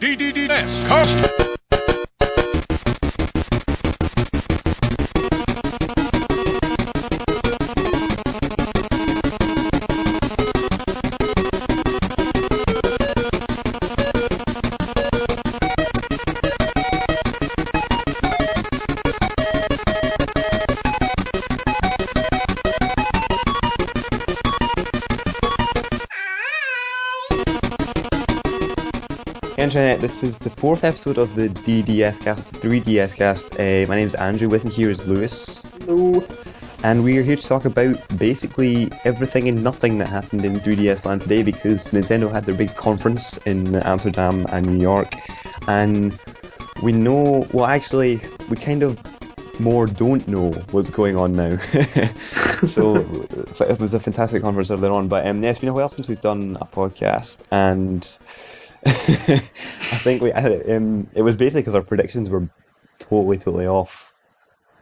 DDDS Cast. This is the fourth episode of the DDS cast, 3DS cast. Uh, my name is Andrew, with me here is Lewis, Hello. and we are here to talk about basically everything and nothing that happened in 3DS land today because Nintendo had their big conference in Amsterdam and New York, and we know, well, actually, we kind of more don't know what's going on now. so it was a fantastic conference earlier on, but um, yeah, it's been a while since we've done a podcast, and I think we um, it was basically because our predictions were totally totally off.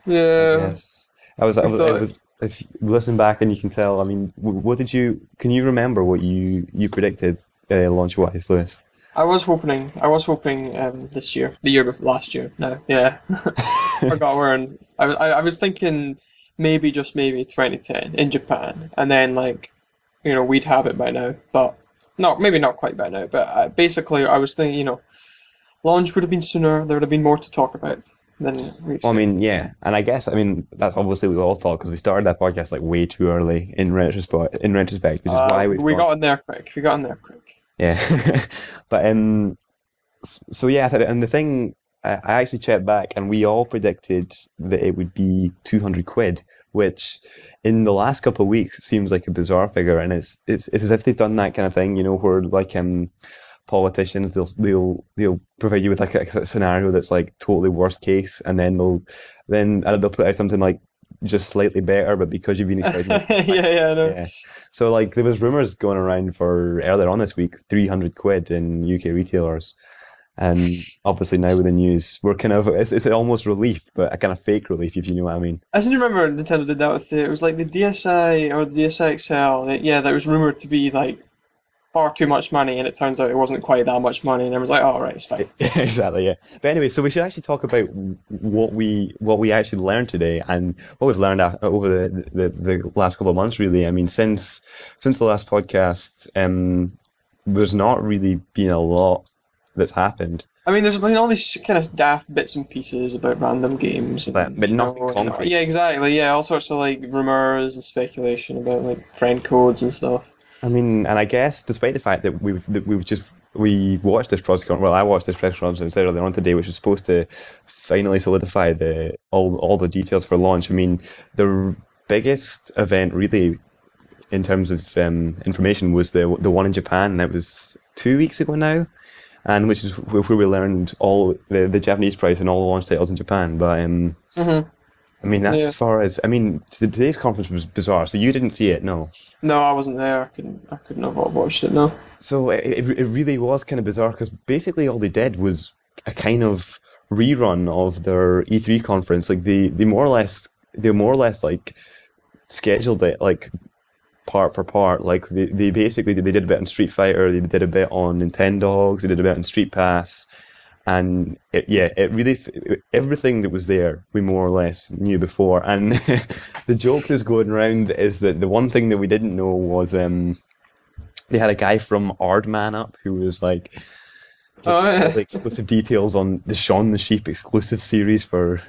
Yeah. Yes, I was I was, thought- it was if you listen back and you can tell. I mean, what did you can you remember what you you predicted uh, launch wise, Lewis? I was hoping. I was hoping um, this year, the year before last year. No, yeah. Forgot where. In, I, was- I I was thinking maybe just maybe 2010 in Japan, and then like, you know, we'd have it by now. But no, maybe not quite by now. But uh, basically, I was thinking, you know, launch would have been sooner. There would have been more to talk about than we Well, I mean, yeah, and I guess I mean that's obviously what we all thought because we started that podcast like way too early in retrospect. In retrospect, which is Uh, why we got- got in there quick. We got in there quick. Yeah, but um, so yeah, and the thing I actually checked back, and we all predicted that it would be 200 quid, which in the last couple of weeks seems like a bizarre figure, and it's it's it's as if they've done that kind of thing, you know, where like um politicians they'll they'll they'll provide you with like a, scenario that's like totally worst case, and then they'll then they'll put out something like just slightly better, but because you've been expecting it yeah, yeah, I know. yeah. So like there was rumors going around for earlier on this week, 300 quid in UK retailers. And obviously now with the news, we're kind of it's, it's almost relief, but a kind of fake relief, if you know what I mean. I seem to remember Nintendo did that with the, it was like the DSi or the DSi XL. that- Yeah, that was rumored to be like far too much money, and it turns out it wasn't quite that much money, and I was like, oh right, it's fine. exactly, yeah. But anyway, so we should actually talk about what we what we actually learned today and what we've learned over the, the, the last couple of months. Really, I mean, since since the last podcast, um, there's not really been a lot that's happened. I mean, there's been all these kind of daft bits and pieces about random games, and, But- but you know, nothing concrete. Yeah, exactly. Yeah, all sorts of like rumors and speculation about like friend codes and stuff. I mean, and I guess despite the fact that we've that we've just we watched this press conference, well, I watched this press conference earlier on today, which was supposed to finally solidify the all all the details for launch. I mean, the biggest event really in terms of um, information was the the one in Japan, That was two weeks ago now, and which is where we learned all the, the Japanese price and all the launch titles in Japan. But um, hmm I mean, that's Yeah. as far as I mean. Today's conference was bizarre, so you didn't see it, no. No, I wasn't there. I couldn't. I couldn't have watched it. No. So it, it it really was kind of bizarre because basically all they did was a kind of rerun of their E3 conference. Like they, they more or less they more or less like scheduled it like part for part. Like they, they basically they did a bit on Street Fighter, they did a bit on Nintendogs, they did a bit on Street Pass, and it, yeah, it really everything that was there we more or less knew before. And the joke that's going around is that the one thing that we didn't know was um they had a guy from Aardman up who was like Oh, giving us all yeah. exclusive details on the Shaun the Sheep exclusive series for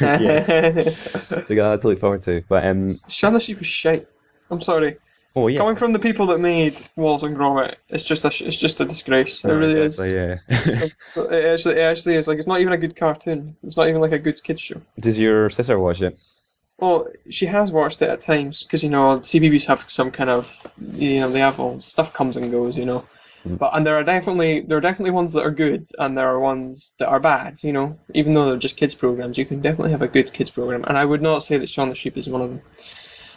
yeah. So yeah, to look forward to. But um Shaun the Sheep was shite. I'm sorry. oh yeah. Coming from the people that made Wallace and Gromit, it's just a it's just a disgrace. It Oh, really is. Yeah. It actually, it actually is. Like, it's not even a good cartoon. It's not even like a good kids show. Does your sister watch it? Well, she has watched it at times because you know CBBC have some kind of you know they have all stuff comes and goes, you know. Mm. But and there are definitely there are definitely ones that are good and there are ones that are bad, you know. Even though they're just kids programs, you can definitely have a good kids program, and I would not say that Shaun the Sheep is one of them.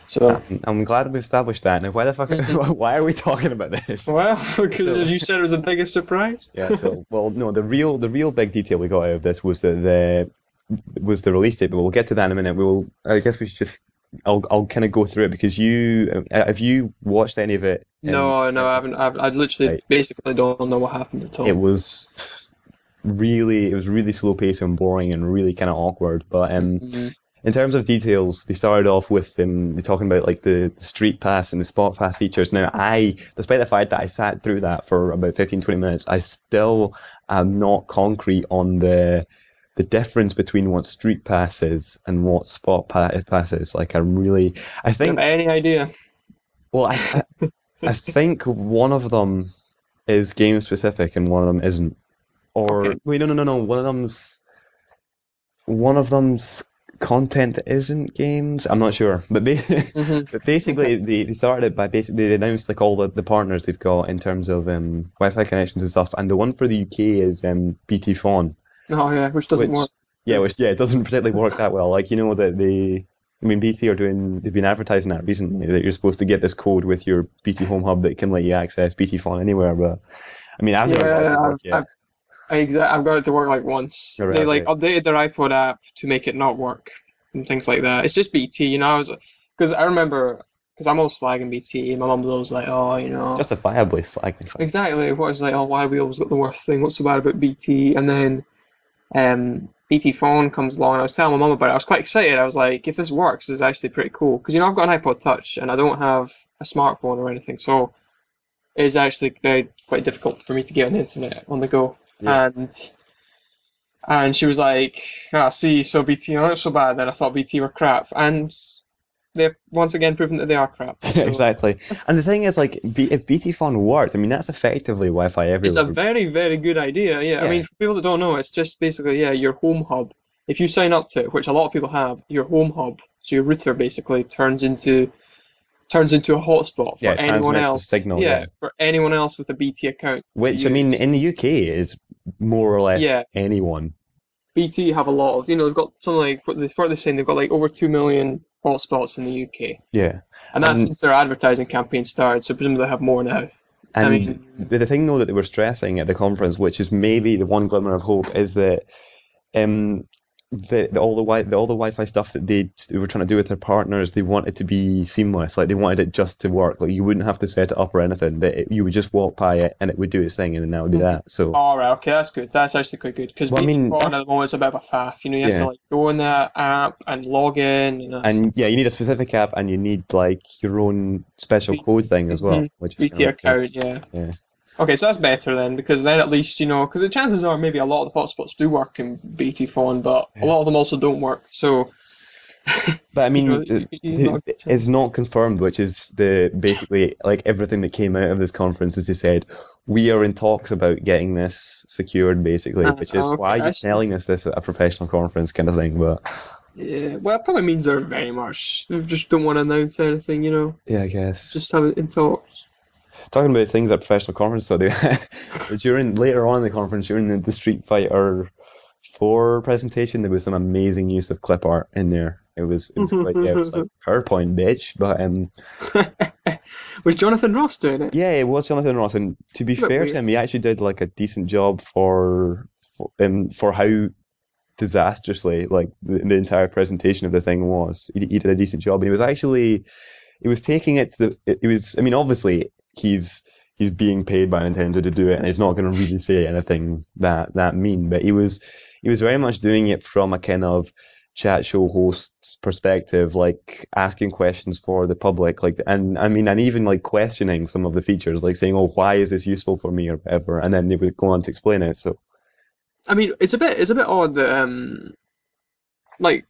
So. I'm glad we established that. Now, why the fuck? Why are we talking about this? Well, because So- as you said, it was the biggest surprise. Yeah. So, well, no, the real the real big detail we got out of this was that the was the release date, but we'll get to that in a minute. We will. I guess we should just. I'll I'll kind of go through it because you uh, have you watched any of it? Um, No, no, I haven't. I've, I literally Right. basically don't know what happened at all. It was really it was really slow paced and boring and really kind of awkward. But um, Mhm. In terms of details, they started off with them they talking about like the, the street pass and the spot pass features. Now, I, despite the fact that I sat through that for about 15, 20 minutes, I still am not concrete on the the difference between what street pass is and what spot pa- pass is. Like, I'm really, I think, have any idea? well, I, I, I think one of them is game specific and one of them isn't. Or Okay. wait, no, no, no, no. One of them's one of them's content that isn't games. I'm not sure, but ba- Mhm. but basically they, they started it by basically they announced like all the, the partners they've got in terms of um, Wi-Fi connections and stuff. And the one for the UK is um, BT FON, Oh yeah, which doesn't which work. yeah, which yeah, it doesn't particularly work that well. Like you know that they. I mean, BT are doing. They've been advertising that recently that you're supposed to get this code with your BT Home Hub that can let you access BT FON anywhere. But I mean, I've never got it to Yeah, work I've, yet. I've, I exa- I've got it to work like once. Right, They like okay. updated their iPod app to make it not work and things like that. It's just BT, you know. I was because I remember because I'm always slagging BT. My mum was always like, oh, you know, Justifiably slagging. exactly. What is like, oh, why have we always got the worst thing? What's so bad about BT? And then um, BT FON comes along, and I was telling my mum about it. I was quite excited. I was like, if this works, this is actually pretty cool. Because you know, I've got an iPod Touch, and I don't have a smartphone or anything, so it is actually very quite difficult for me to get on the internet on the go. Yeah. And and she was like, ah, see, so BT aren't so bad. Then I thought BT were crap, and they've once again proven that they are crap. So exactly. And the thing is, like, B- if BT FON worked, I mean, that's effectively Wi-Fi everywhere. It's a very, very good idea. Yeah, I mean, for people that don't know, it's just basically, yeah, your home hub. If you sign up to it, which a lot of people have, your home hub, so your router basically turns into turns into a hotspot for Yeah, anyone else. signal, yeah, yeah. for anyone else with a BT account. Which, I mean, in the UK is more or less Yeah. anyone. BT have a lot of, you know, they've got something like what they what they're saying, they've got like over two million hotspots in the UK, Yeah. and that's And- since their advertising campaign started. So presumably they have more now. I And mean- the, the thing, though, that they were stressing at the conference, which is maybe the one glimmer of hope, is that um, the, the all the wi the, all the Wi-Fi stuff that they, they were trying to do with their partners, they wanted to be seamless. Like they wanted it just to work. Like you wouldn't have to set it up or anything. That it, you would just walk by it and it would do its thing, and then that would be that. So All right, okay, that's good. That's actually quite good because Well, I mean, at the moment is a bit of a faff. You know, you have Yeah. to like go in that app and log in. And, yeah, you need a specific app, and you need like your own special B- code thing as well, Mhm. which is BT kind of cool. account, yeah. Yeah. Okay, so that's better then because then at least you know because the chances are maybe a lot of the hotspots do work in BT FON, but a lot of them also don't work. So But I mean, know, uh, it- it's not it's not confirmed, which is the basically like everything that came out of this conference is they said we are in talks about getting this secured, basically, Ah, which is okay, why you're telling us this at a professional conference kind of thing. But yeah, well, it probably means they're very much they just don't want to announce anything. You know, yeah, I guess just have it in talks. Talking about things at professional conference, so they during later on in the conference during the, the Street Fighter Four presentation, there was some amazing use of clip art in there. It was it was quite yeah, it was like PowerPoint, bitch, but um. Was Jonathan Ross doing it? Yeah, it was Jonathan Ross, and to be It's a bit fair weird. to him, he actually did like a decent job for for, um, for how disastrously like the, the entire presentation of the thing was. He, he did a decent job, and he was actually he was taking it to the. It was, I mean, obviously he's he's being paid by Nintendo to do it, and he's not going to really say anything that that mean, but he was he was very much doing it from a kind of chat show host's perspective, like asking questions for the public, like, and I mean, and even like questioning some of the features, like saying, "Oh, why is this useful for me?" or whatever, and then they would go on to explain it. So I mean, it's a bit it's a bit odd that um, like,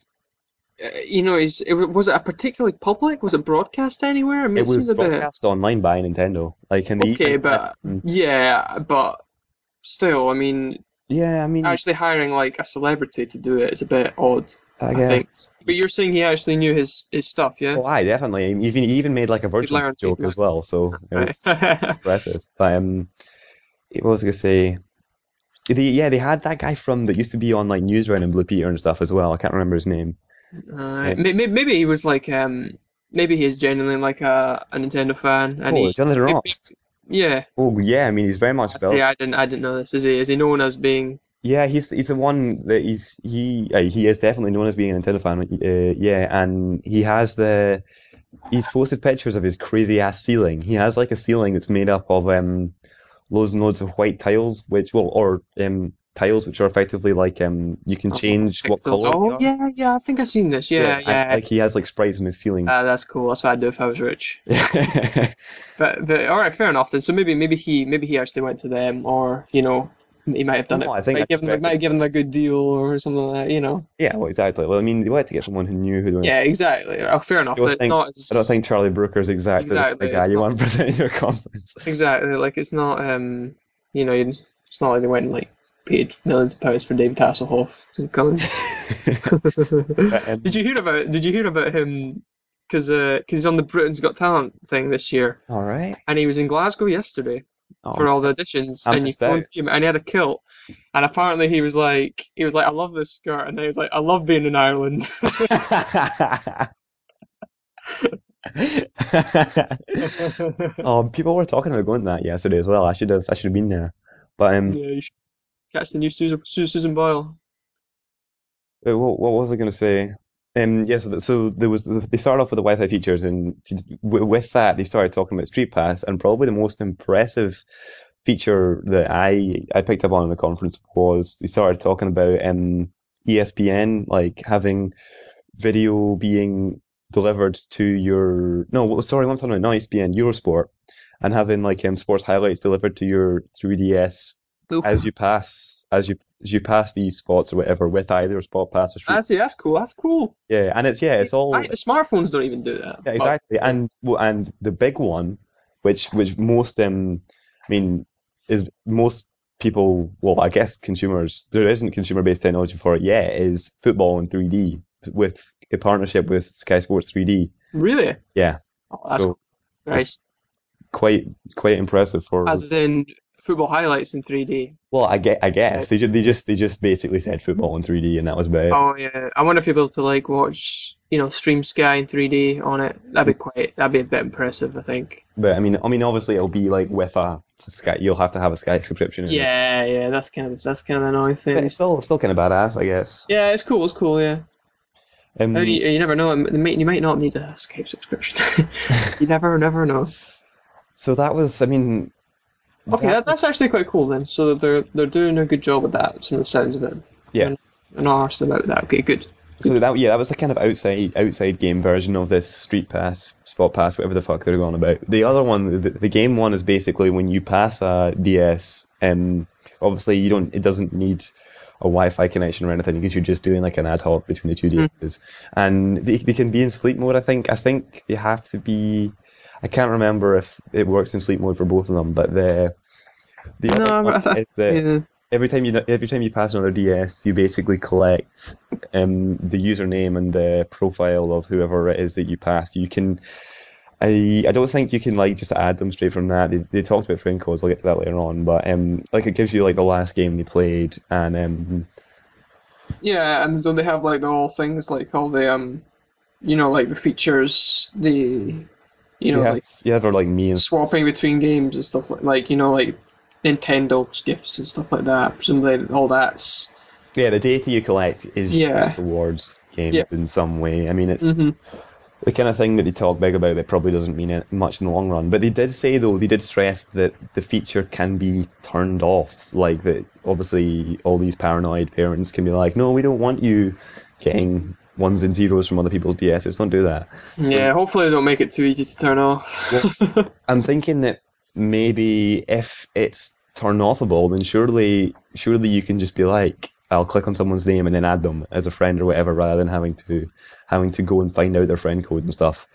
you know, is it was it a particularly public? Was it broadcast anywhere? I mean, it was a bit broadcast online by Nintendo, like, in the okay, but Mm. yeah, but still, I mean, yeah, I mean, actually hiring like a celebrity to do it is a bit odd. I I guess. think. But you're saying he actually knew his his stuff, yeah? Well, I definitely. He even he even made like a virtual joke as well, so it was impressive. But um, what was I gonna say? They, yeah, they had that guy from that used to be on like Newsround and Blue Peter and stuff as well. I can't remember his name. Uh, maybe, maybe he was like um maybe he's genuinely like a, a Nintendo fan and oh, he Jonathan Ross. yeah. Oh, yeah. I mean, he's very much I built. see. I didn't I didn't know this. Is he is he known as being Yeah, he's he's the one that he's he uh, he is definitely known as being a Nintendo fan. Uh, yeah, and he has the he's posted pictures of his crazy ass ceiling. He has like a ceiling that's made up of um loads and loads of white tiles, which well or um tiles, which are effectively like um you can change what color. Oh they are. yeah, yeah. I think I've seen this. Yeah, and, yeah. like he has like sprites in his ceiling. Ah, that's cool. That's what I'd do if I was rich. But, but all right, fair enough then. So maybe maybe he maybe he actually went to them, or you know, he might have done No, it. I think might I give them, might have given them a good deal or something like that. You know. yeah, well, exactly. Well, I mean, they wanted to get someone who knew who they were. Yeah, exactly. Oh, fair enough. I don't It's think- not as, I don't think Charlie Brooker's exactly, Exactly, the guy you not- want present your conference. exactly like it's not um you know you- it's not like they went and like paid millions of pounds for David Hasselhoff to come. um, did you hear about Did you hear about him? Because uh, cause he's on the Britain's Got Talent thing this year, All right. and he was in Glasgow yesterday. Oh, for all the auditions, I and you missed go and out. see him, and he had a kilt. And apparently he was like, he was like, I love this skirt, and he was like, I love being in Ireland. oh, people were talking about going to that yesterday as well. I should have, I should have been there. But um, yeah, you should catch the new Susan, Susan Boyle. What, what was I going to say? Um, yes, so, so there was they started off with the Wi-Fi features, and with that they started talking about Street Pass, and probably the most impressive feature that I I picked up on in the conference was they started talking about um, ESPN like having video being delivered to your no, sorry, I'm talking about not ESPN, Eurosport, and having like um, sports highlights delivered to your 3DS As you pass as you as you pass these spots or whatever with either spot Pass or Street That's, that's cool. That's cool. yeah, and it's yeah, it's all I, the smartphones don't even do that. yeah, exactly. And well, and the big one, which which most um, I mean, is most people, well, I guess consumers, there isn't consumer based technology for it yet, is football in 3D with a partnership with Sky Sports 3D. Really? Yeah, Oh, that's so nice. quite quite impressive for. As in football highlights in 3D. well, I get, I guess they just they just they just basically said football in 3D, and that was about it. Oh yeah. I wonder if you'll be able to like watch, you know, stream Sky in 3D on it. That'd be quite. That'd be a bit impressive, I think. But I mean, I mean, obviously it'll be like with a Sky, you'll have to have a Sky subscription. in it. Yeah, yeah. That's kind of that's kind of an annoying But it's still still kind of badass, I guess. Yeah, it's cool. It's cool. Yeah. Um, You, you never know. You might, you might not need a Skype subscription. you never, never know. So that was, I mean, Okay, that- that, that's actually quite cool then. So they're they're doing a good job with that. Some of the sounds of it. yeah. I'm arsed about that. Okay, good. So that yeah, that was the kind of outside outside game version of this Street Pass, Spot Pass, whatever the fuck they're going about. The other one, the, the game one, is basically when you pass a DS, um, obviously you don't, it doesn't need a Wi-Fi connection or anything because you're just doing like an ad hoc between the two. DSs, and they, they can be in sleep mode. I think I think they have to be. I can't remember if it works in sleep mode for both of them, but the the other No, but I- is that Yeah. every time you every time you pass another DS, you basically collect um, the username and the profile of whoever it is that you passed. You can. I, I don't think you can like just add them straight from that. They, they talked about friend codes. I'll get to that later on. But um, like it gives you like the last game they played, and um, Yeah, and so they have like the whole things like all the um, you know, like the features, the, you know, you have like you have like me and swapping between games and stuff like, like you know, like Nintendo gifts and stuff like that. Presumably, all that's. yeah, the data you collect is Yeah. used towards games Yeah. in some way. I mean, it's hmm the kind of thing that they talk big about that probably doesn't mean it much in the long run. But they did say though, they did stress that the feature can be turned off. Like that, obviously, all these paranoid parents can be like, "No, we don't want you getting ones and zeros from other people's DSs. Don't do that." So- Yeah, hopefully they don't make it too easy to turn off. I'm thinking that maybe if it's turn offable, then surely, surely you can just be like, I'll click on someone's name and then add them as a friend or whatever, rather than having to having to go and find out their friend code and stuff.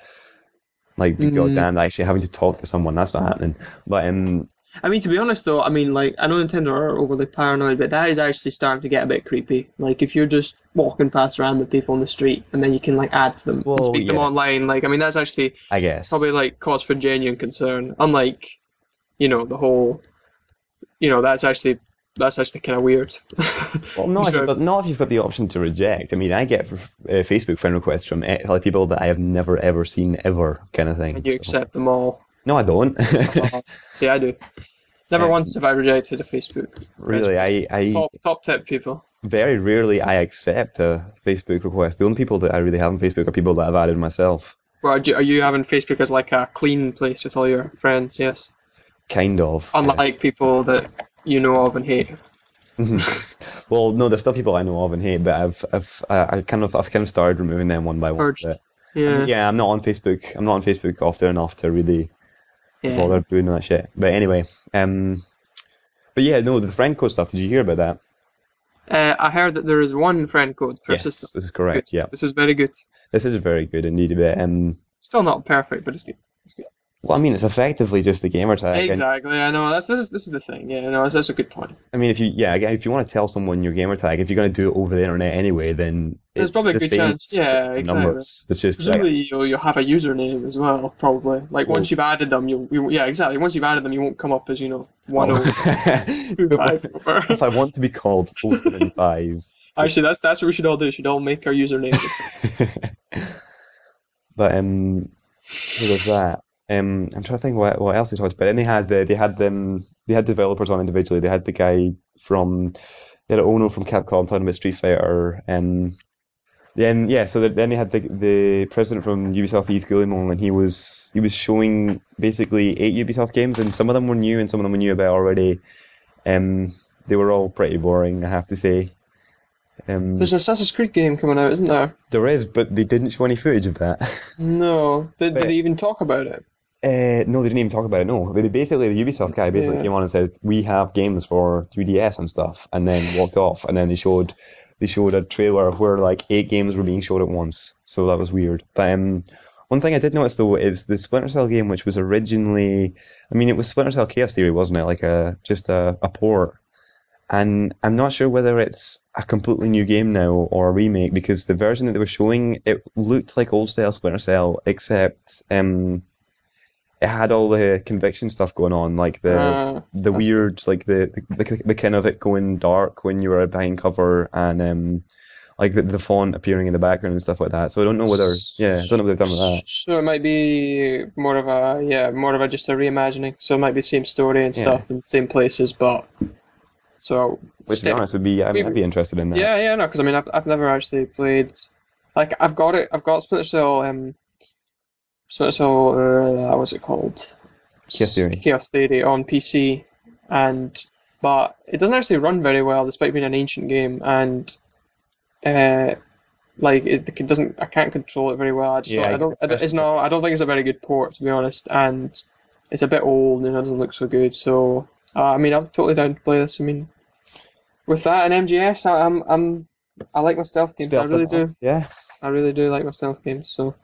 Like, Mm. goddamn, actually having to talk to someone, that's not happening. But um, I mean, to be honest though, I mean, like, I know Nintendo are overly paranoid, but that is actually starting to get a bit creepy. Like, if you're just walking past random people on the street and then you can like add to them and Well, speak them online, like, I mean, that's actually I guess probably like cause for genuine concern. Unlike, you know, the whole, you know, that's actually that's actually kind of weird. Well, not if, you've got, not if you've got the option to reject. I mean, I get uh, Facebook friend requests from eh, like people that I have never ever seen ever, kind of thing. and you so- accept them all. No, I don't. Uh, See, I do. Never Um, once have I rejected a Facebook. really, I, I Top top tip people. very rarely I accept a Facebook request. The only people that I really have on Facebook are people that I've added myself. Well, are you, are you having Facebook as like a clean place with all your friends? Yes. Kind of. Unlike people that you know of and hate. Well, no, there's still people I know of and hate, but I've, I've, I I kind of, I've kind of started removing them one by one. Purged. But, Yeah. yeah, I'm not on Facebook. I'm not on Facebook often enough to really Yeah. bother doing that shit. But anyway, um, but yeah, no, the friend code stuff. Did you hear about that? Uh, I heard that there is one friend code Yes, system. this is correct. Good. Yeah, This is very good. this is very good indeed. But um, Still not perfect, but it's good. It's good. Well, I mean, it's effectively just a gamer tag. Exactly. I know. That's this is this is the thing. Yeah. No, that's, that's a good point. I mean, if you, yeah, again, if you want to tell someone your gamer tag, if you're going to do it over the internet anyway, then There's it's probably a the good same chance. Yeah, exactly. numbers. It's just uh, Presumably you'll, you'll have a username as well, probably. Like once you've added them, you'll, you yeah, exactly. Once you've added them, you won't come up as you know one Oh. oh two five four. if I want to be called 075. Actually, that's that's what we should all do. We should all make our username. but um, so there's that. Um, I'm trying to think what, what else they talked about. Then they had the, they had them they had developers on individually. They had the guy from they had Ono from Capcom talking about Street Fighter. and then yeah, so then they had the the president from Ubisoft, Yves Guillemot, and he was he was showing basically eight Ubisoft games, and some of them were new, and some of them we knew about already. Um, they were all pretty boring, I have to say. Um, There's an Assassin's Creed game coming out, isn't there? there is, but they didn't show any footage of that. No. Did, did But- they even talk about it? Uh, no, they didn't even talk about it. No, They basically the Ubisoft guy basically Yeah. came on and said we have games for 3DS and stuff, and then walked off. And then they showed they showed a trailer where like eight games were being showed at once, so that was weird. But um, one thing I did notice though is the Splinter Cell game, which was originally, I mean, it was Splinter Cell Chaos Theory, wasn't it? Like a just a, a port. And I'm not sure whether it's a completely new game now or a remake because the version that they were showing it looked like old style Splinter Cell, except um, it had all the conviction stuff going on, like the Uh, the weird, like the, the the kind of it going dark when you were behind cover, and um, like the, the font appearing in the background and stuff like that. So I don't know whether, yeah, I don't know what they've done with that. So it might be more of a yeah, more of a just a reimagining. So it might be the same story and Yeah. stuff in same places, but so Which, to be honest, would be I mean, I'd be interested in that. Yeah, yeah, no, because I mean, I've, I've never actually played. Like, I've got it. I've got Splinter Cell. Um, Splinter Cell. Uh, was it called? Chaos Theory. Chaos Theory on PC, and but it doesn't actually run very well, despite being an ancient game, and uh, like it, it doesn't. I can't control it very well. I just Yeah, don't. I don't. I It's not. I don't think it's a very good port, to be honest, and it's a bit old and it doesn't look so good. So, uh, I mean, I'm totally down to play this. I mean, with that and MGS, I, I'm I'm I like my stealth games. Stealth I really do. Yeah. I really do like my stealth games. So,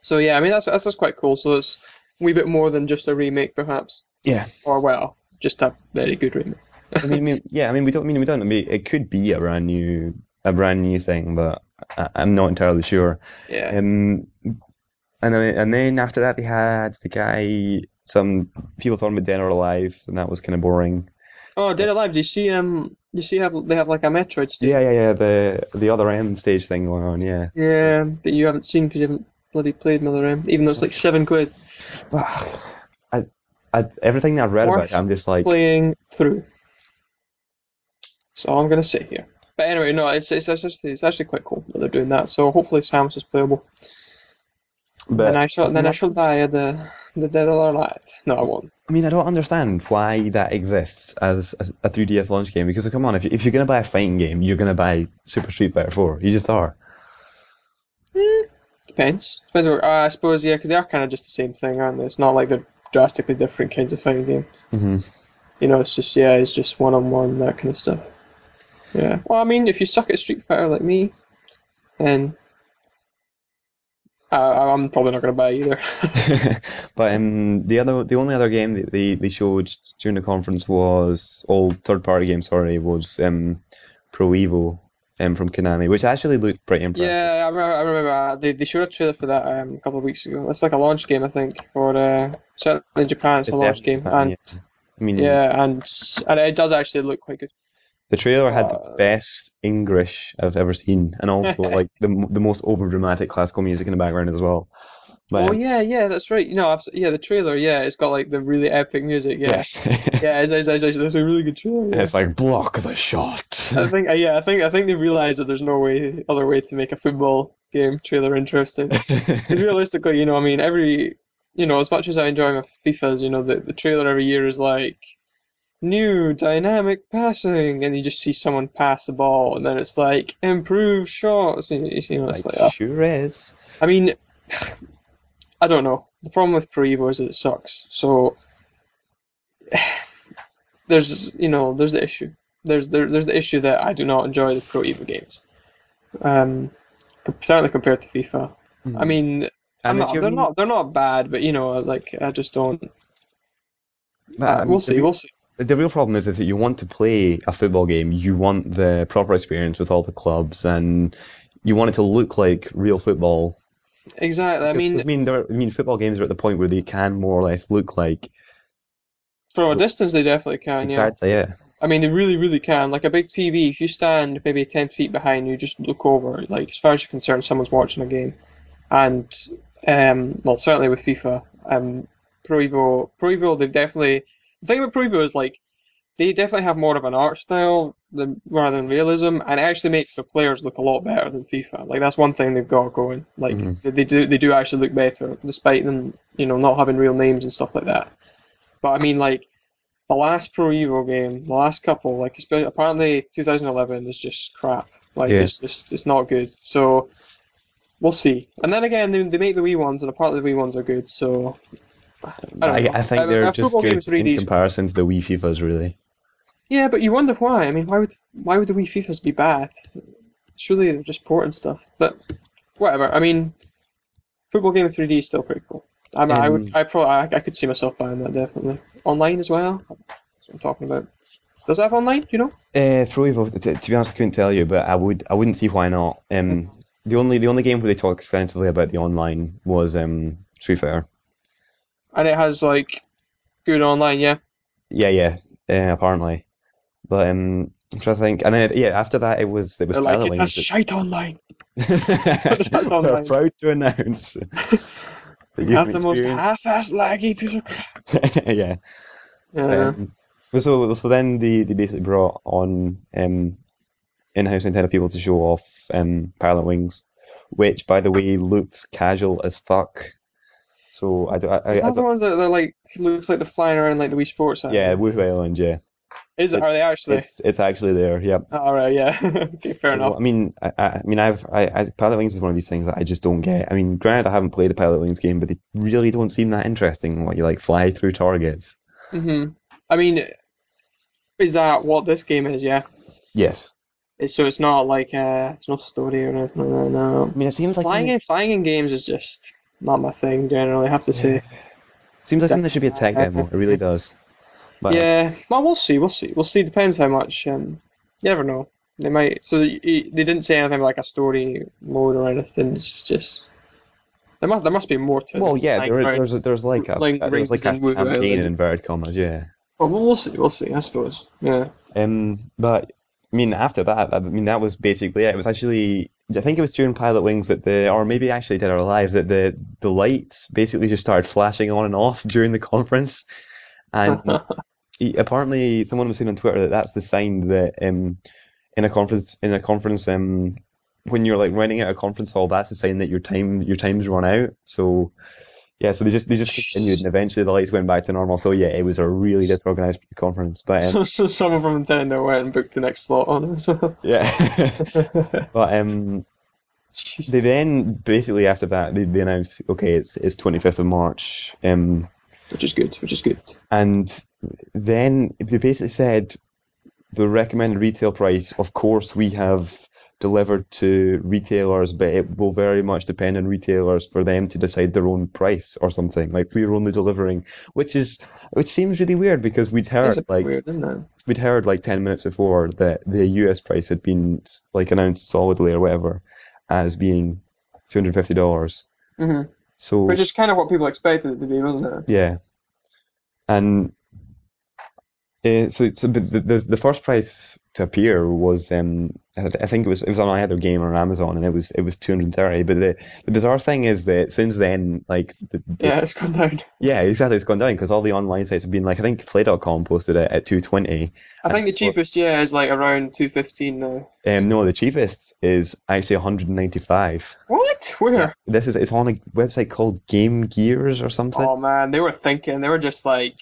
so yeah, I mean that's that's just quite cool. So it's a wee bit more than just a remake, perhaps, Yeah. or well, just a very good remake. I mean, I mean, yeah. I mean, we don't I mean we don't. I mean, it could be a brand new a brand new thing, but I, I'm not entirely sure. Yeah. Um, and then, and then after that, they had the guy. Some people talking about Dead or Alive, and that was kind of boring. Oh, Dead or Alive. Do you see um? Do you see have they have like a Metroid stage? Yeah, yeah, yeah. The the other M stage thing going on. Yeah. Yeah, that you haven't seen because you haven't bloody played Mother M, even though it's like seven quid. But I, I, everything that I've read about it, I'm just like, Playing through. So I'm gonna sit here. But anyway, no, it's it's actually it's actually quite cool that they're doing that. So hopefully Samus is playable. but then I shall then I shall die at the the Dead or Alive. No, I won't. I mean, I don't understand why that exists as a, a 3DS launch game. Because come on, if, you, if you're gonna buy a fighting game, you're gonna buy Super Street Fighter 4. You just are. Depends. Depends. Where, uh, I suppose yeah, because they are kind of just the same thing, aren't they? It's not like they're drastically different kinds of fighting game. hmm You know, it's just yeah, it's just one on one that kind of stuff. Yeah. Well, I mean, if you suck at Street Fighter like me, then uh, I'm probably not gonna buy it either. but um, the other, the only other game that they, they showed during the conference was all third party game. Sorry, was um, Pro Evo um, from Konami, which actually looked pretty impressive. yeah, I remember. I remember uh, they they showed a trailer for that um, a couple of weeks ago. It's like a launch game, I think, for uh, certainly Japan. It's, a launch game, Japan, and yeah. I mean, yeah, and and it does actually look quite good. the trailer had the Uh, best English I've ever seen, and also like the the most over dramatic classical music in the background as well. But, Oh yeah, yeah, that's right. You know, yeah, the trailer, yeah, it's got like the really epic music. Yeah, yeah, it's, it's, it's, it's, it's a really good trailer. Yeah. it's like block the shot. I think, uh, yeah, I think, I think they realise that there's no way, other way to make a football game trailer interesting. realistically, you know, I mean, every, you know, as much as I enjoy my FIFAs, you know, the, the trailer every year is like, new dynamic passing, and you just see someone pass the ball, and then it's like improved shots. You, know, it's Like like, uh, sure is. I mean, I don't know. The problem with Pro Evo is that it sucks. So there's, you know, there's the issue. There's there, there's the issue that I do not enjoy the Pro Evo games. Um, certainly compared to FIFA. I mean, I'm not, they're mean- not they're not bad, but you know, like I just don't. Uh, we'll see, real- we'll see. The real problem is that you want to play a football game, you want the proper experience with all the clubs, and you want it to look like real football. Exactly. I mean, I mean, there, I mean, football games are at the point where they can more or less look like from a distance, they definitely can. Yeah. exactly, yeah. I mean, they really, really can. Like a big TV, if you stand maybe 10 feet behind you, just look over. Like, as far as you're concerned, someone's watching a game. And, um, well, certainly with FIFA, um, Pro Evo, Pro Evo, they've definitely. The thing about Pro Evo is, like, they definitely have more of an art style than, rather than realism, and it actually makes the players look a lot better than FIFA. Like, that's one thing they've got going. Like, Mhm. they, they do they do actually look better, despite them, you know, not having real names and stuff like that. But I mean, like, the last Pro Evo game, the last couple, like apparently 2011 is just crap. Like Yeah. it's just it's not good. So we'll see. And then again, they, they make the Wii ones, and apparently the Wii ones are good. So I I. I think A- they're just good with 3D in comparison to the Wii FIFAs, really. Yeah, but you wonder why. I mean, why would why would the Wii FIFAs be bad? Surely they're just porting stuff. But whatever. I mean, football game in 3D is still pretty cool. I, mean, I would, Um, I probably, I, I could see myself buying that definitely. Online as well. That's what I'm talking about. Does it have online? Do you know? Uh, Evo, to, to be honest, I couldn't tell you, but I would, I wouldn't see why not. Um, the only, the only game where they talk extensively about the online was um, Street Fighter. And it has like good online, yeah. Yeah, yeah, uh, apparently. But um, I'm trying to think, and then yeah, after that it was, it was They're like Pilot it has Wings. shite online. That's online. proud to announce that you have the most half-assed laggy piece of crap. yeah. Yeah. Um, so, so then they, they basically brought on um, in-house Nintendo people to show off um, Pilotwings, which, by the way, looked casual as fuck. So I, don't- I, I, Is I that the don't, ones that like looks like they're flying around like the Wii Sports? app? yeah, Wuhu Island, yeah, Is it? it- Are they actually? it's it's actually there, yep. All right, yeah. okay, fair so, enough. I mean, I, I mean, I've I, I Pilotwings is one of these things that I just don't get. I mean, granted, I haven't played a Pilotwings game, but they really don't seem that interesting. What you like fly through targets? hmm I mean, is that what this game is? Yeah. Yes. It's, so it's not like uh, it's no story or anything. No, no. I mean, it seems like Flying something, in flying in games is just not my thing generally. I have to say. seems like something that should be a tech demo. It really does. But Yeah. Well, we'll see. We'll see. We'll see. Depends how much. Um, you never know. They might. So y- y- they didn't say anything like a story mode or anything. It's just there must there must be more to it. Well, yeah, there, around. there's there's like a Like there's like a campaign Island. in inverted commas, yeah. Well, we'll see. We'll see. I suppose. Yeah. Um, but I mean, after that, I mean, that was basically it. It was actually, I think it was during Pilotwings that the, or maybe actually Dead or Alive, that the the lights basically just started flashing on and off during the conference, and he- apparently someone was saying on Twitter that that's the sign that um in a conference in a conference um when you're like renting out a conference hall, that's the sign that your time your time's run out. So yeah, so they just they just continued, and eventually the lights went back to normal. So yeah, it was a really disorganized conference, but um, So, so someone from Nintendo went and booked the next slot on it. So. yeah. But um, Jesus. they then basically after that they, they announced okay it's it's 25th of March um Which is good. Which is good. and then they basically said the recommended retail price of course we have delivered to retailers but it will very much depend on retailers for them to decide their own price or something like we're only delivering which is which seems really weird because we'd heard like weird, we'd heard like 10 minutes before that the US price had been like announced solidly or whatever as being $250. hmm So Which is kind of what people expected it to be, wasn't it? yeah. And uh, so so the, the the first price to appear was um I think it was it was on either game or Amazon and it was it was 230 but the the bizarre thing is that since then like the, the- Yeah, it's gone down. yeah exactly it's gone down because all the online sites have been like I think play.com posted it at 220 I think the cheapest, yeah, is like around 215 now. um no the cheapest is actually 195 What? Where? This is it's on a website called Game Gears or something. Oh man, they were thinking. They were just like,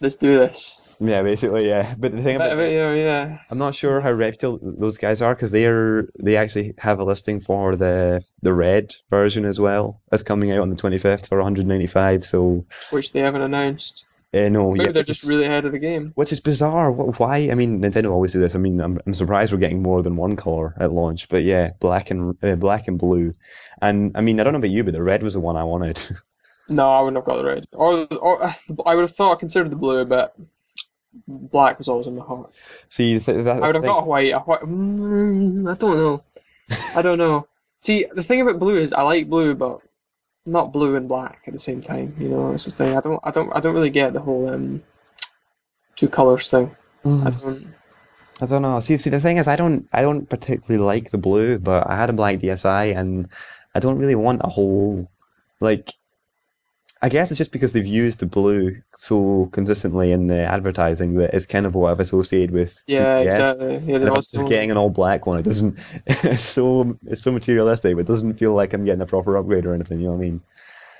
let's do this. Yeah, basically, yeah. But the thing about it, yeah, yeah. I'm not sure how reputable those guys are because they are they actually have a listing for the the red version as well as coming out on the 25th for 195. So Which they haven't announced. uh, no, Maybe yeah, they're just really ahead of the game. which is bizarre. Wh- Why? I mean, Nintendo always do this. I mean, I'm, I'm surprised we're getting more than one color at launch. But yeah, black and uh, black and blue. And I mean, I don't know about you, but the red was the one I wanted. No, I wouldn't have got the red. Or, or I would have thought I considered the blue, but black was always in my heart. See, th- that's I would have got a white. A white. Mm, I don't know. I don't know. See, the thing about blue is I like blue, but not blue and black at the same time. You know, that's the thing. I don't. I don't. I don't really get the whole um two colors thing. I Mm, don't. I don't know. See, see, the thing is, I don't, I don't particularly like the blue, but I had a black DSi, and I don't really want a whole, like, I guess it's just because they've used the blue so consistently in the advertising that it's kind of what I've associated with Yeah, 3DS. exactly. Yeah, And they if also. I'm getting an all black one, it doesn't. It's so it's so materialistic, but it doesn't feel like I'm getting a proper upgrade or anything. You know what I mean?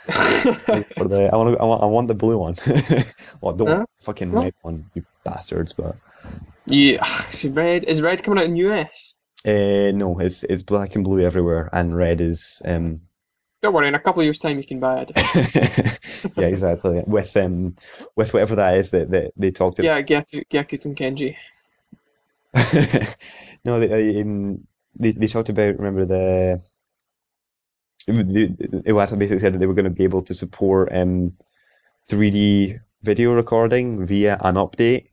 The, I want, I want, I want the blue one. well, don't Huh? fucking Huh? red one, you bastards. But yeah. See, red is red coming out in US. uh, no, it's it's black and blue everywhere, and red is um. Don't worry. In a couple of years' time, you can buy it. yeah, exactly. With um, with whatever that is that, that they talked about. Yeah, Gyaku, Gyakuten and Kenji. no, they, um, they they talked about remember the. the Iwata basically said that they were going to be able to support um, 3D video recording via an update,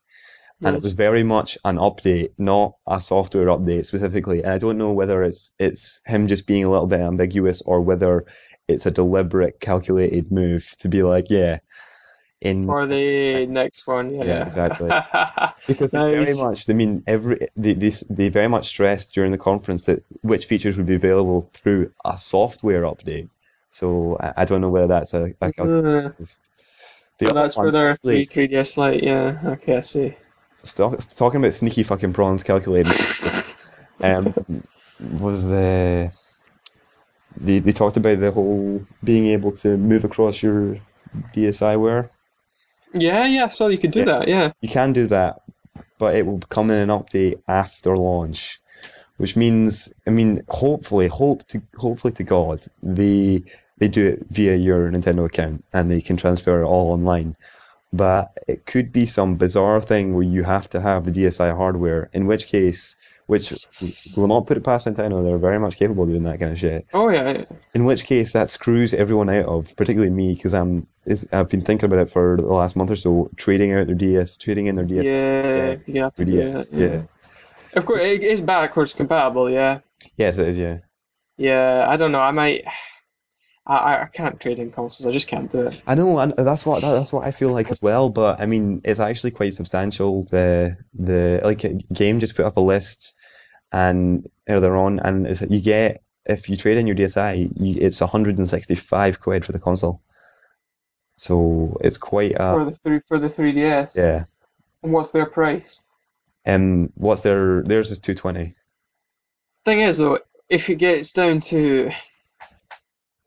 and it was very much an update, not a software update specifically. And I don't know whether it's it's him just being a little bit ambiguous or whether it's a deliberate, calculated move to be like, yeah, in For the next one, yeah. Yeah, exactly. because they very much, I mean, every they, they they very much stressed during the conference that which features would be available through a software update. So I, I don't know whether that's a, a Uh, the so that's for their actually, 3 3DS Lite, yeah. Okay, I see. Talking about sneaky fucking prawns calculating, um, was the they, they talked about the whole being able to move across your DSiWare. Yeah, yeah, so you can do Yeah. that, yeah. You can do that, but it will come in an update after launch, which means, I mean, hopefully, hope to, hopefully to God, they they do it via your Nintendo account and they can transfer it all online. But it could be some bizarre thing where you have to have the DSi hardware, in which case, which will not put it past Nintendo, they're very much capable of doing that kind of shit. Oh, yeah. yeah. In which case, that screws everyone out of, particularly me, because I'm, is, I've been thinking about it for the last month or so, trading out their DS, trading in their DS, Yeah, you have to do 3DS, that, yeah. Of course, it is backwards compatible, yeah. Yes, it is, yeah. Yeah, I don't know, I might... I, I can't trade in consoles, I just can't do it. I know, and that's what that's what I feel like as well. But I mean, it's actually quite substantial. The the like game just put up a list, and earlier on, and it's, you get if you trade in your DSi, you, it's 165 quid for the console. So it's quite a For the three for the 3DS. yeah. And what's their price? Um, what's their theirs is 220. Thing is, though, if it gets down to...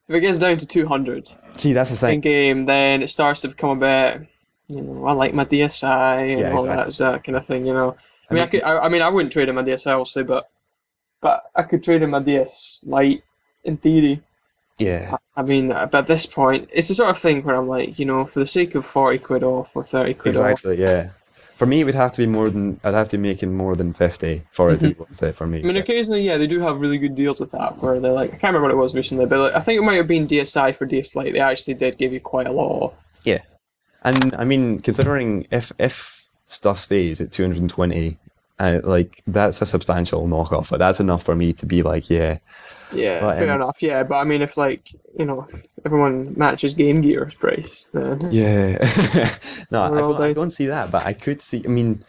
If it gets down to 200 See, that's the in thing. game, then it starts to become a bit, you know, I like my DSi and Yeah, all that, exactly. that kind of thing, you know. I mean, I could, I, I mean, I wouldn't trade in my DSi, obviously, but, but I could trade in my DS Lite in theory. Yeah, I mean, but at this point, it's the sort of thing where I'm like, you know, for the sake of 40 quid off or 30 quid off, exactly. Yeah. For me, it would have to be more than I'd have to be making more than 50 for it to be mm-hmm. worth it for me. I mean, occasionally, yeah, they do have really good deals with that, where they're like, I can't remember what it was recently, but like, I think it might have been DSi for DS Lite. They actually did give you quite a lot Yeah, And I mean, considering if if stuff stays at 220, uh, like that's a substantial knockoff. But that's enough for me to be like, yeah, Yeah, But, fair um, enough. Yeah, but I mean, if like, you know, everyone matches Game Gear's price, then yeah. no, I don't, I don't see that, but I could see. I mean,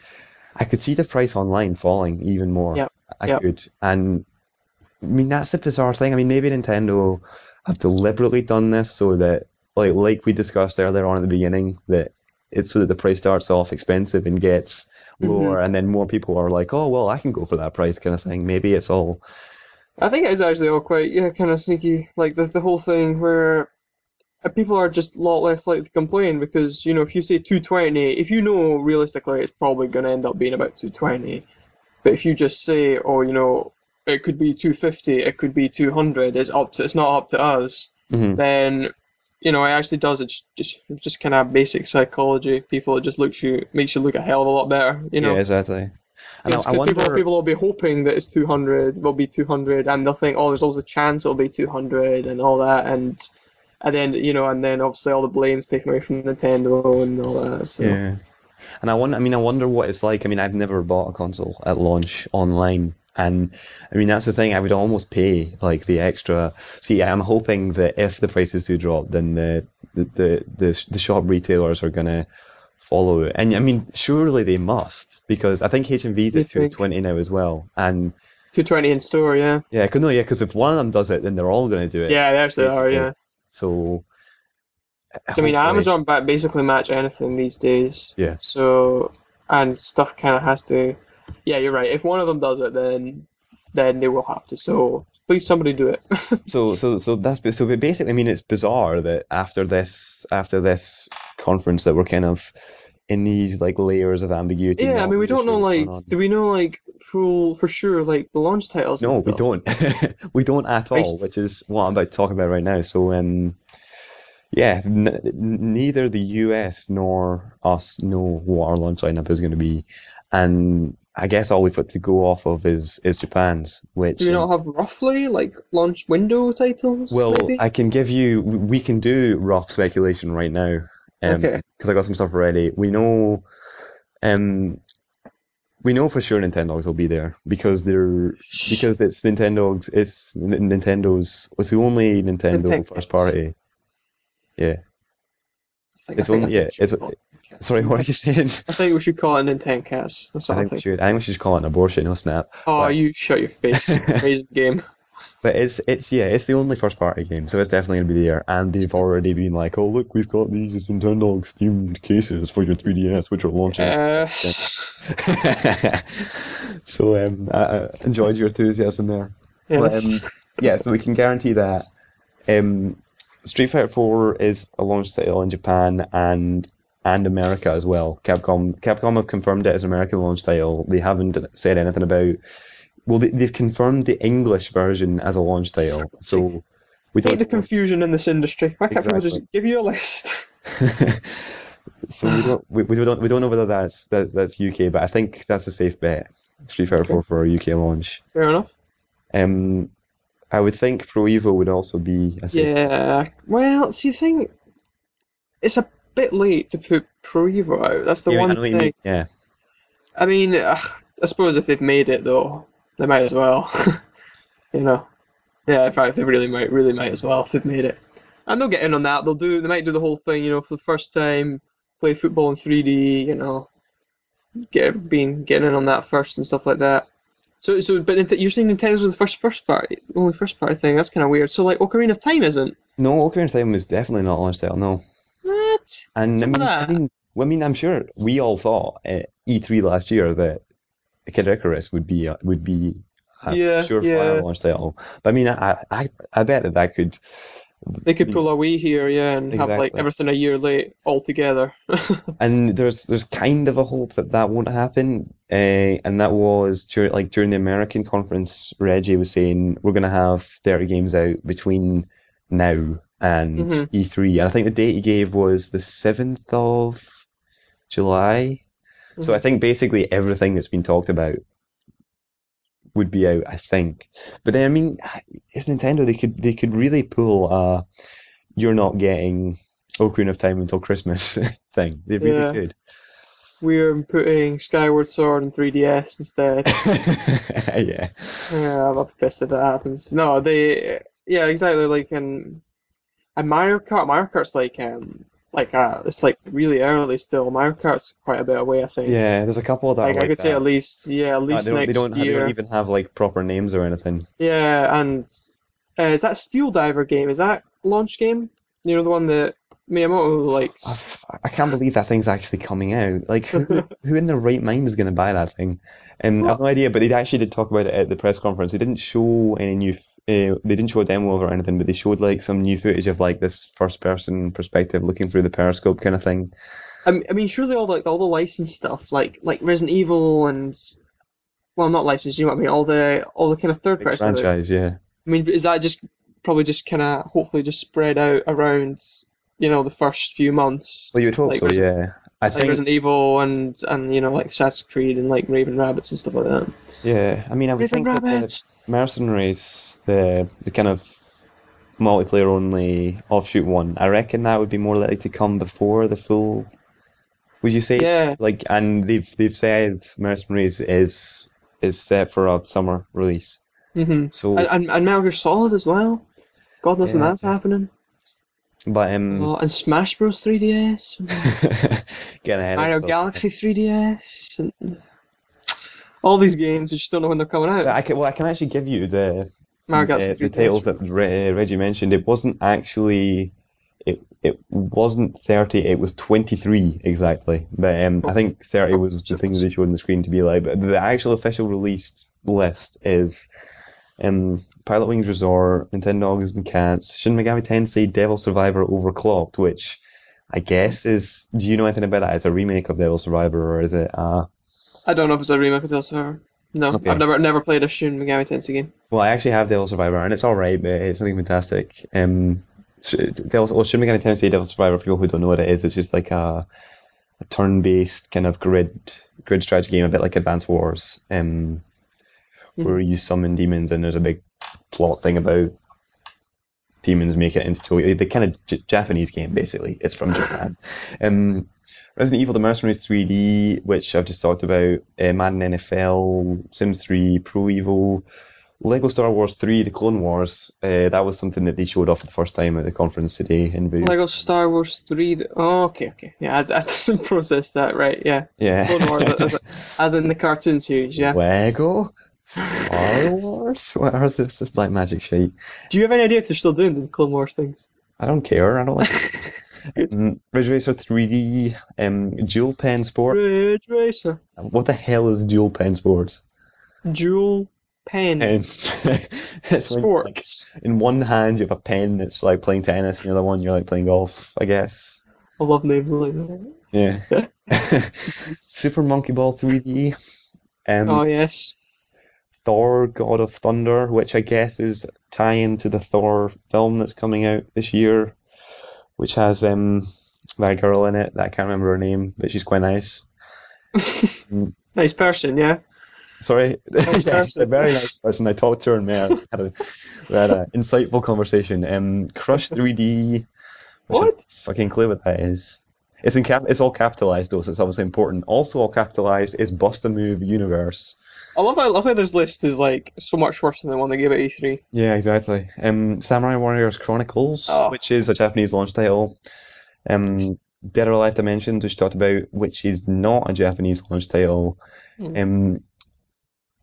I could see the price online falling even more. Yep, I yep. could, and I mean that's the bizarre thing. I mean, maybe Nintendo have deliberately done this so that, like, like we discussed earlier on at the beginning, that it's so that the price starts off expensive and gets lower, and then more people are like, oh well, I can go for that price kind of thing. Maybe it's all I think it is actually all quite, yeah, kind of sneaky. Like the the whole thing where people are just a lot less likely to complain because you know if you say 220, if you know realistically it's probably going to end up being about 220, but if you just say, oh, you know, it could be 250, it could be 200, it's up to, it's not up to us, Mhm. then you know it actually does. It's just it's just kind of basic psychology. People it just looks you makes you look a hell of a lot better. You know. Yeah, exactly. And I, I wonder. people, people will be hoping that it's 200, will be 200, and they'll think, oh, there's always a chance it'll be 200 and all that, and and then you know, and then obviously all the blame's taken away from Nintendo and all that. So. Yeah. And I wonder, I mean, I wonder what it's like. I mean, I've never bought a console at launch online. And I mean, that's the thing. I would almost pay like the extra. See, I'm hoping that if the prices do drop, then the the the, the, the shop retailers are gonna follow it. And I mean, surely they must because I think HMV's at think? 220 now as well. And 220 in store, yeah. yeah, cause, no, yeah, because if one of them does it, then they're all gonna do it. Yeah, they actually are, yeah. So. I mean, Amazon basically match anything these days. Yeah. So, and stuff kind of has to. Yeah, you're right. If one of them does it, then then they will have to. So please, somebody do it. So so so that's so basically I mean it's bizarre that after this after this conference that we're kind of in these like layers of ambiguity. yeah, I mean, we don't know like, do we know like full for sure like the launch titles? No, we don't. we don't at all, Christ. which is what I'm about to talk about right now. So um yeah, n- neither the US nor us know what our launch lineup is going to be, and I guess all we've got to go off of is is Japan's, which Do we not have roughly like launch window titles? Well, maybe? I can give you. We can do rough speculation right now. Um, Okay. Because I got some stuff ready. We know. Um. We know for sure Nintendogs will be there because they're because it's Nintendogs. It's Nintendogs. It's the only Nintendo Nintendo. first party. Yeah. I think, it's only- yeah, it's- it Sorry, what are you saying? I think we should call it Nintendo Cast. That's I what I think we think. should. I think we should just call it an abortion. No snap. Oh, but- you shut your face. Amazing game. But it's it's yeah, it's the only first party game, so it's definitely gonna be there. And they've already been like, oh look, we've got these Nintendo themed cases for your 3DS, which are launching. Uh, so um, I, I enjoyed your enthusiasm there. But, um, yeah, so we can guarantee that um, Street Fighter 4 is a launch title in Japan and and America as well. Capcom Capcom have confirmed it as an American launch title. They haven't said anything about. Well, they, they've confirmed the English version as a launch title. So we don't Hate the confusion in this industry. Why can't people just give you a list? so we don't we, we don't we don't know whether that's that's that's UK, but I think that's a safe bet. Street Fighter 4 for a UK launch. Fair enough. Um, I would think Pro Evo would also be a safe bet. Yeah. Well, see, the thing, it's a bit late to put Pro Evo out. That's the Yeah, one thing. mean. Yeah. I mean, ugh, I suppose if they've made it though, they might as well. you know. Yeah, in fact, they really might, really might as well if they've made it. And they'll get in on that. They'll do, they might do the whole thing, you know, for the first time, play football in 3D, you know, get being getting in on that first and stuff like that. So, so, but you're saying Nintendo's the first first party, only first party thing. That's kind of weird. So, like, Ocarina of Time isn't. No, Ocarina of Time was definitely not launch title. No. And I mean, I mean, well, I mean, I'm sure we all thought at E3 last year that Kid Icarus would be a, would be a Yeah, surefire yeah. launch title. But I mean, I, I I bet that that could. They could pull away here, yeah, and have like everything a year late altogether. And there's there's kind of a hope that that won't happen. Uh, and that was during like during the American conference, Reggie was saying we're gonna have 30 games out between now and Mhm. E3. And I think the date he gave was the 7th of July. So I think basically everything that's been talked about would be out, I think. But then I mean, it's Nintendo. They could they could really pull a you're not getting Ocarina of Time until Christmas thing. They really Yeah. could. We're putting Skyward Sword in 3DS instead. yeah. yeah, I'll be pissed if that happens. No, they, yeah, exactly. Like in, and Mario Kart, Mario Kart's like um, like uh, it's like really early still. Mario Kart's quite a bit away, I think. Yeah, there's a couple of that are Like I like could say at least, yeah, at least Uh, they don't, they don't, have, they don't even have like proper names or anything. Yeah, and uh, is that Steel Diver game? Is that launch game? You know the one that Miyamoto like I, f- I can't believe that thing's actually coming out. Like, who, who in their right mind is going to buy that thing? And I've no idea, but they actually did talk about it at the press conference. They didn't show any new, f- uh, they didn't show a demo of it or anything, but they showed like some new footage of like this first person perspective looking through the periscope kind of thing. I mean, I mean, surely all like all the licensed stuff, like like Resident Evil and well, not licensed, you know what I mean? All the all the kind of third-person franchise, yeah. I mean, is that just probably just kind of hopefully just spread out around, you know, the first few months, Well, you would hope Like so, Resident- yeah. I like think, Resident Evil and and you know like Assassin's Creed and like Raving Rabbids and stuff like that. yeah. I mean, I would Raven think that the Rabbits. Mercenaries, the the kind of multiplayer only offshoot one, I reckon that would be more likely to come before the full. Would you say? Yeah, Like, and they've they've said Mercenaries is is set for a summer release. hmm So, And, and and Metal Gear Solid as well. God knows when that's happening. But um, Oh, and Smash Bros 3DS, getting ahead Mario. Galaxy 3DS, and all these games. You just don't know when they're coming out. I can, well, I can actually give you the Mario uh, the titles that Re- Reggie mentioned. It wasn't actually. It, it wasn't 30, it was 23 exactly. But um, I think 30 was the thing that they showed on the screen to be like. But the actual official released list is um, Pilotwings Resort, Nintendogs and Cats, Shin Megami Tensei, Devil Survivor Overclocked, which I guess is. Do you know anything about that? It's a remake of Devil Survivor, or is it? Uh, I don't know if it's a remake of Devil Survivor. No, Okay. I've never never played a Shin Megami Tensei game. Well, I actually have Devil Survivor, and it's all right, but it's something fantastic. Um, Devil, well, Shin Megami Tensei Devil Survivor, for people who don't know what it is, it's just like a, a turn-based kind of grid grid strategy game, a bit like Advance Wars, um, where you summon demons, and there's a big plot thing about demons making it into Tokyo. the kind of J- Japanese game, basically. It's from Japan. Um, Resident Evil: The Mercenaries 3D, which I've just talked about, uh, Madden NFL, Sims 3, Pro Evo, Lego Star Wars 3, The Clone Wars. Uh, that was something that they showed off for the first time at the conference today in Booth. Lego Star Wars 3. th- Oh, okay, okay. Yeah, I, I doesn't process that right. Yeah, Yeah. Clone Wars as, as in the cartoon series. Yeah. Lego Star Wars? What are this? This black magic shit. Do you have any idea if they're still doing the Clone Wars things? I don't care. I don't like. um, Ridge Racer 3D, um, Dual Pen Sport. Ridge Racer, What the hell is Dual Pen Sports? Dual Pen It's, when, like, Sports. in one hand you have a pen that's like playing tennis, and the other one you're like playing golf, I guess. I love names like that. Yeah. Super Monkey Ball 3D. Um, Oh yes. Thor God of Thunder, which I guess is tie-in to the Thor film that's coming out this year, which has um that girl in it that I can't remember her name, but she's quite nice. nice person, yeah. Sorry, Nice a very nice person. I talked to her and we had a, had a, we had an insightful conversation. Um, Crush 3D. which I What? fucking clue what that is. It's in cap. It's all capitalized though, so it's obviously important. Also, all capitalized is Bust a Move Universe. I love how I love how this list is like so much worse than the one they gave at E E3. Yeah, exactly. Um, Samurai Warriors Chronicles, Oh. which is a Japanese launch title. Um, Dead or Alive Dimensions, which talked about, which is not a Japanese launch title. Hmm. Um,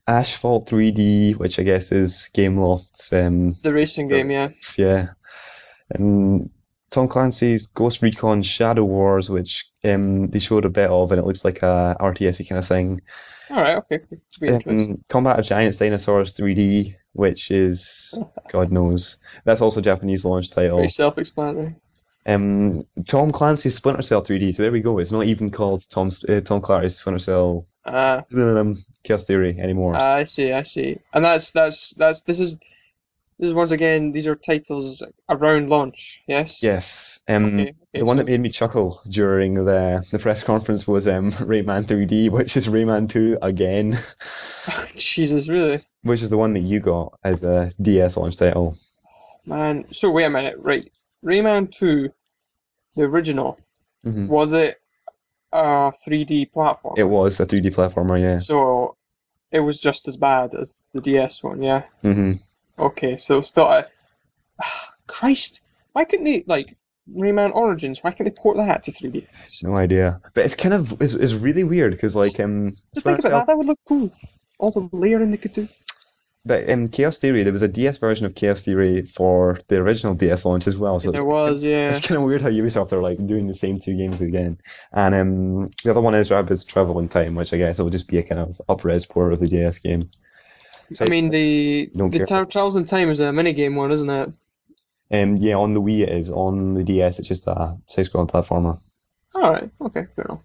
Asphalt 3D, which I guess is Gameloft's um, The racing game, yeah. yeah. And Tom Clancy's Ghost Recon Shadow Wars, which um, they showed a bit of, and it looks like a RTS kind of thing. All right, okay. Could be interesting. Um, Combat of Giants Dinosaurs 3D, which is God knows. That's also a Japanese launch title. Pretty self-explanatory. Um, Tom Clancy's Splinter Cell 3D. So there we go. It's not even called Tom uh, Tom Clancy's Splinter Cell um, Chaos Theory anymore. I see, I see. And that's that's that's this is this is once again these are titles around launch. Yes. yes. Um, Okay, okay, the one so- that made me chuckle during the the press conference was um, Rayman 3D, which is Rayman 2 again, Jesus, really, which is the one that you got as a DS launch title. man. So wait a minute, right? Rayman 2, the original, hmm was it a 3D platform? It was a 3D platformer, yeah. So it was just as bad as the DS one, yeah. hmm Okay, so still, I, Christ, why couldn't they like Rayman Origins? Why can't they port that to 3D? No idea. But it's kind of it's, it's really weird because like um Just think about that. That would look cool. All the layering they could do. but in Chaos Theory, there was a DS version of Chaos Theory for the original DS launch as well. So There it's, was, yeah. it's kind of weird how Ubisoft are like doing the same two games again. And um, the other one is Rabbids Travel in Time, which I guess will just be a kind of up-res port of the DS game. I mean, the the. Tra- Trials in Time is a minigame one, isn't it? um, yeah, on the Wii it is. On the DS, it's just a side-scrolling platformer. All right, okay, fair enough.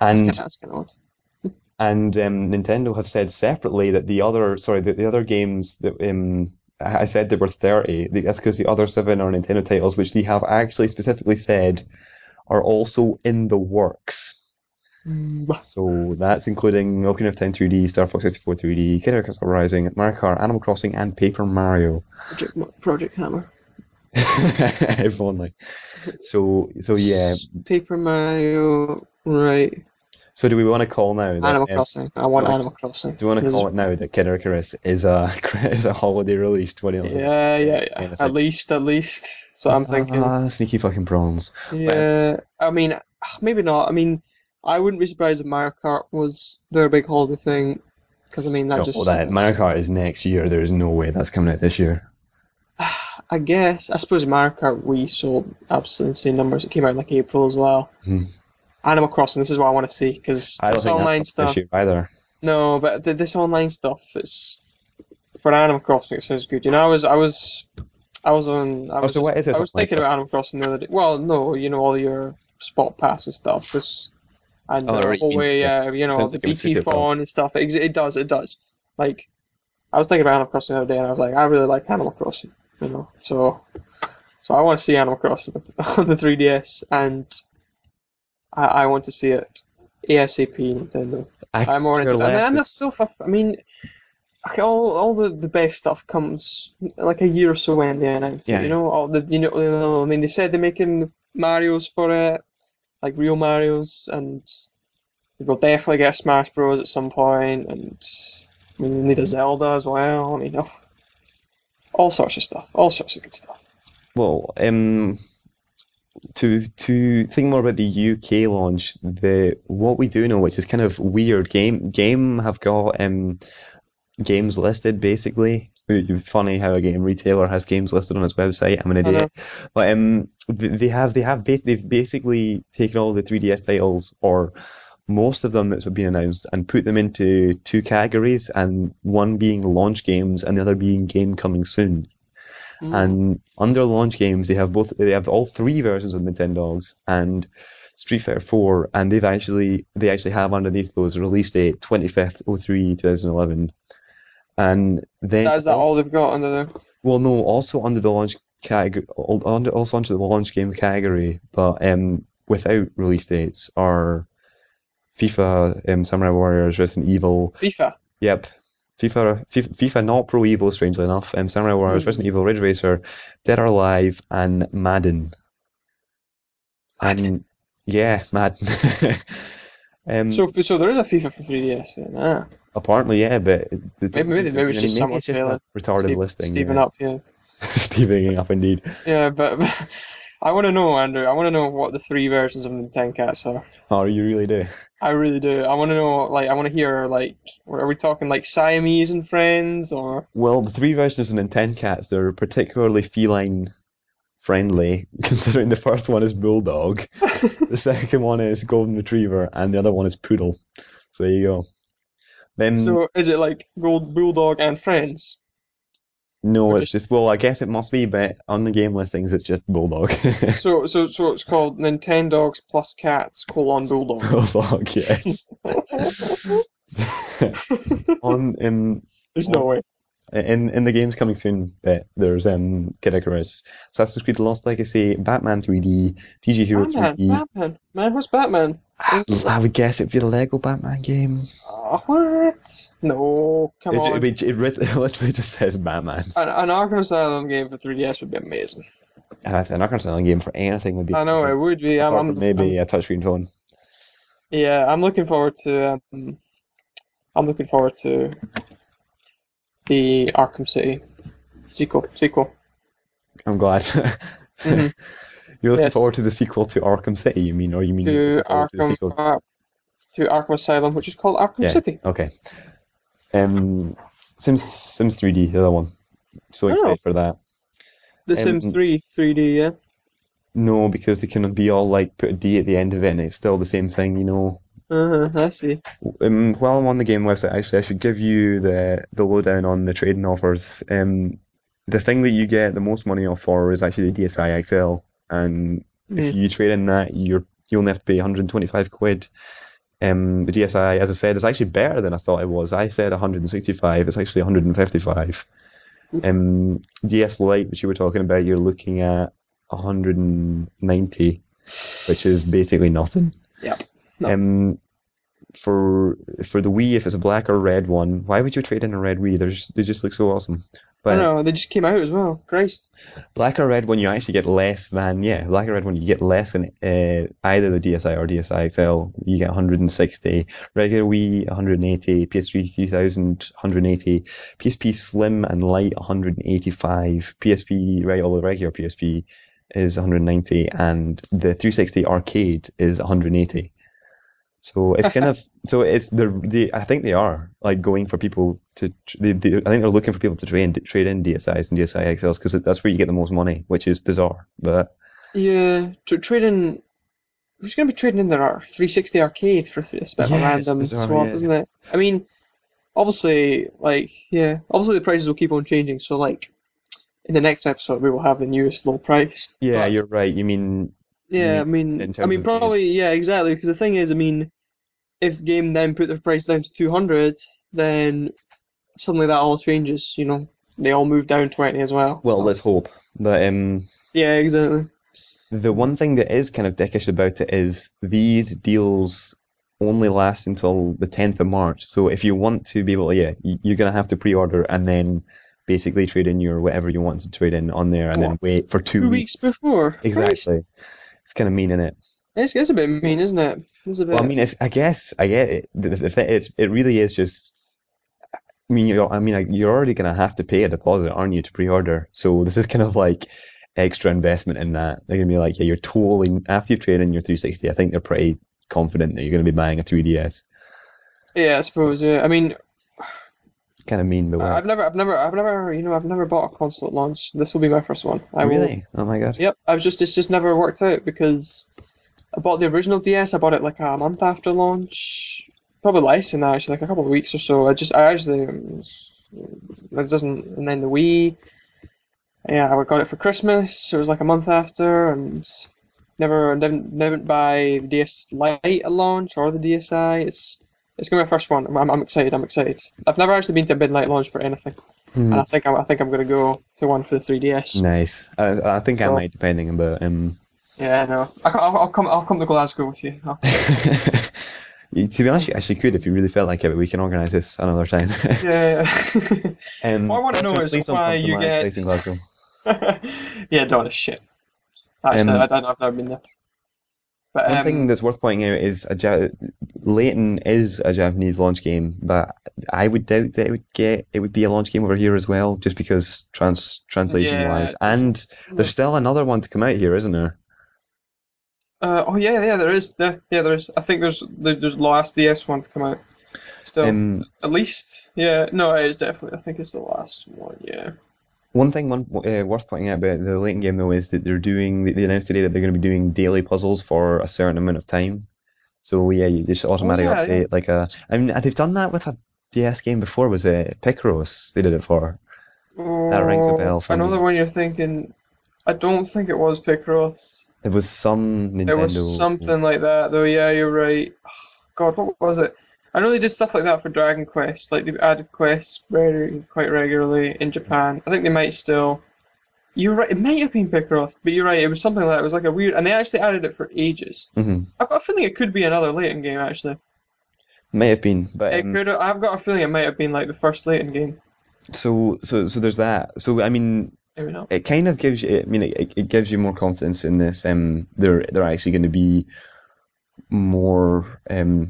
And That's kind of odd. and um, Nintendo have said separately that the other, sorry, the, the other games that um, I said there were 30. the- That's because the other seven are Nintendo titles, which they have actually specifically said are also in the works. So that's including Ocarina of Time 3D, Star Fox 64 3D, Kid Icarus Uprising, Mario Kart, Animal Crossing, and Paper Mario. Project, Project Hammer. if only. So, so yeah. Paper Mario, right? So do we want to call now that Animal um, Crossing. I want Animal Crossing. do we want to call it now that Kid Icarus is a is a holiday release 2011? Yeah, yeah, yeah. At least, at least. So I'm thinking. Ah, sneaky fucking prawns. Yeah, I mean, maybe not. I mean, I wouldn't be surprised if Mario Kart was their big holiday thing, because I mean that No, just. well, that Mario Kart is next year. There's no way that's coming out this year. I guess. I suppose Mario Kart Wii sold absolutely insane numbers. It came out in like April as well. Hmm. Animal Crossing. This is what I want to see because I don't this think online that's stuff. year either. No, but th this online stuff is for Animal Crossing. It sounds good. You know, I was, I was, I was on. I Oh, so what is this I was thinking stuff? about Animal Crossing the other day. Well, no, you know all your spot pass and stuff. This and Oh, the whole way, yeah. uh, you know, Sounds the like it would suit BT FON and stuff. It, it does, it does. Like, I was thinking about Animal Crossing the other day, and I was like, I really like Animal Crossing. You know, so, so I want to see Animal Crossing on the 3DS, and I, I want to see it ASAP Nintendo. I I'm more into and, and stuff. I, I mean, all all the, the best stuff comes like a year or so when they announce Yeah. it. You know, all the you know, I mean, they said they're making Mario's for it, like real Mario's, and we'll definitely get Smash Bros at some point, and I mean, we need a Zelda as well. I mean, oh, all sorts of stuff, all sorts of good stuff. Well, um, to to think more about the UK launch, the what we do know, which is kind of weird, game game have got um games listed basically. It's Funny how a game retailer has games listed on its website. I'm an idiot, but um, they have they have bas- they've basically taken all the 3DS titles or most of them that have been announced and put them into two categories, and one being launch games and the other being game coming soon. Mm. And under launch games, they have both. They have all three versions of Nintendogs and Street Fighter 4, and they've actually they actually have underneath those release date 25th 03 2011. And then Is that all they've got under there? well, no, also under the launch category, also under the launch game category, but um, without release dates are FIFA, um, Samurai Warriors, Resident Evil, FIFA. Yep. FIFA, FIFA, not Pro Evo, strangely enough. Um, Samurai Warriors, Mm. Resident Evil, Ridge Racer, Dead or Alive, and Madden. And yeah, Madden. um, So, so there is a FIFA for 3DS then. Ah, apparently, yeah, but it, it doesn't maybe- maybe it's just maybe it's just a retarded Steve, listing. Steven yeah. up, yeah. Stevening up, indeed. Yeah, but, but I want to know, Andrew. I want to know what the three versions of the Ten Cats are. Oh, you really do. I really do. I want to know, like, I want to hear, like, are we talking like Siamese and friends, or Well, the three versions of the Nintendo Cats, they're particularly feline friendly, considering the first one is Bulldog, the second one is Golden Retriever, and the other one is Poodle. So there you go. Then so is it like Gold Bulldog and friends? no, or it's just well, I guess it must be, but on the game listings it's just Bulldog. So, so, so it's called Nintendogs plus Cats colon Bulldog. Bulldog, yes. on in There's no way. In in the games coming soon, but there's um Kid Icarus, Assassin's Creed: Lost Legacy, Batman 3D, TG Hero Batman, 3D. Batman, man, what's Batman? I would guess it'd be the Lego Batman game. Oh, what? No, come It, on. it, it, it literally just says Batman. An, an Arkham Asylum game for 3DS would be amazing. Uh, an Arkham Asylum game for anything would be. I know amazing, it would be. I'm, I'm, maybe I'm- a touchscreen phone. yeah, I'm looking forward to. Um, I'm looking forward to the Arkham City sequel. Sequel. I'm glad. Mhm. You're looking Yes. forward to the sequel to Arkham City, you mean, or you mean to forward to the Arkham sequel? uh, to Arkham Asylum, which is called Arkham Yeah. City. Okay. Um, Sims Sims 3D, the other one. So Oh. excited for that. The Um, Sims 3 3D, yeah. No, because they can be all like put a D at the end of it, and it's still the same thing, you know. Uh huh. I see. Um, while I'm on the game website, actually, I should give you the the lowdown on the trading offers. Um, the thing that you get the most money off for is actually the DSi XL, and if Mm. you trade in that, you're you only have to pay 125 quid. Um, the DSi, as I said, is actually better than I thought it was. I said 165, it's actually 155. Um, DS Lite, which you were talking about, you're looking at 190, which is basically nothing. Yep. No. Um, for for the Wii, if it's a black or red one, why would you trade in a red Wii? They're just, they just look so awesome. I But know, they just came out as well. Christ. black or red one, you actually get less than yeah, black or red one, you get less than uh, either the DSi or DSi XL. You get 160, regular Wii 180, PS3 3000 180, PSP Slim and Light 185, PSP the regular PSP is 190, and the 360 Arcade is 180. So it's kind of so it's the the I think they are like going for people to they, they, I think they're looking for people to trade trade in DSIs and DSi XLs because that's where you get the most money, which is bizarre. But Yeah, tr- trading. Who's going to be trading in their ar- 360 arcade for th- a bit of a Yeah, random bizarre, swap, yeah. isn't it? I mean, obviously, like, yeah, obviously the prices will keep on changing. So, like, in the next episode, we will have the newest low price. yeah, But- you're right. You mean Yeah, I mean in I mean, probably, yeah, exactly. Because the thing is, I mean, if game then put their price down to 200, then suddenly that all changes. You know, they all move down 20 as well. well, so- let's hope. But um, yeah, exactly. the one thing that is kind of dickish about it is these deals only last until the 10th of March. So if you want to be able to, yeah, you're gonna have to pre-order and then basically trade in your whatever you want to trade in on there, and then wait for two Two weeks before. Christ. Exactly. It's kind of mean, is it? It's, it's a bit mean, isn't it? It's a bit. Well, I mean, it's, I guess I get it. The, the, the, it's, it really is just. I mean, you're, I mean, you're already gonna have to pay a deposit, aren't you, to pre-order? So this is kind of like extra investment in that. They're gonna be like, yeah, you're totally after you've traded in your 360. I think they're pretty confident that you're gonna be buying a 3DS. yeah, I suppose. Yeah, I mean, Kind of mean, but. I've never, I've never, I've never, you know, I've never bought a console at launch. This will be my first one. I will. really? Oh my god. Yep, I've just, it's just never worked out because I bought the original DS. I bought it like a month after launch, probably less than that actually, like a couple of weeks or so. I just, I actually, um, it doesn't, and then the Wii. Yeah, I got it for Christmas. It was like a month after, and never, didn't, never buy the DS Lite at launch or the DSi. It's, it's gonna be my first one. I'm, I'm excited. I'm excited. I've never actually been to a midnight launch for anything, Hmm. and I think I'm, I think I'm gonna go to one for the 3DS. Nice. I, I think I So- might, depending, but um. Yeah, no. I, will I'll come. I'll come to Glasgow with you. You- to be honest, you actually could if you really felt like it, but we can organise this another time. yeah. Um, What I wanna know listeners, is why to you get- place in Glasgow. yeah, don't shit. Actually, Um, I don't, I've never been there. But One um, thing that's worth pointing out is a ja- Layton is a Japanese launch game, but I would doubt that it would get it would be a launch game over here as well, just because trans translation Yeah, wise. And there's still another one to come out here, isn't there? Uh, oh yeah, yeah, there is. Yeah, yeah, there is. I think there's there's the last DS one to come out. Still, Um, at least, yeah. No, it is definitely. I think it's the last one. Yeah. one thing one uh, worth pointing out about the Layton game though is that they're doing they announced today that they're going to be doing daily puzzles for a certain amount of time. So yeah, you just automatically Oh, yeah, update like a. I mean, they've done that with a DS game before. Was it Picross? They did it for. That rings a Oh, bell for Another me. one you're thinking. I don't think it was Picross. It was some Nintendo. It was something like that, though. Yeah, you're right. God, what was it? I know they did stuff like that for Dragon Quest. Like they've added quests very quite regularly in Japan. I think they might still. You're right. It might have been Picross, but you're right. It was something like that. It was like a weird, and they actually added it for ages. hmm I've got a feeling it could be another Layton game. Actually, May have been, but it um, could. I've got a feeling it might have been like the first Layton game. so so so there's that. So I mean, Maybe not. it kind of gives you. I mean, it, it gives you more confidence in this. Um, they're they're actually going to be more um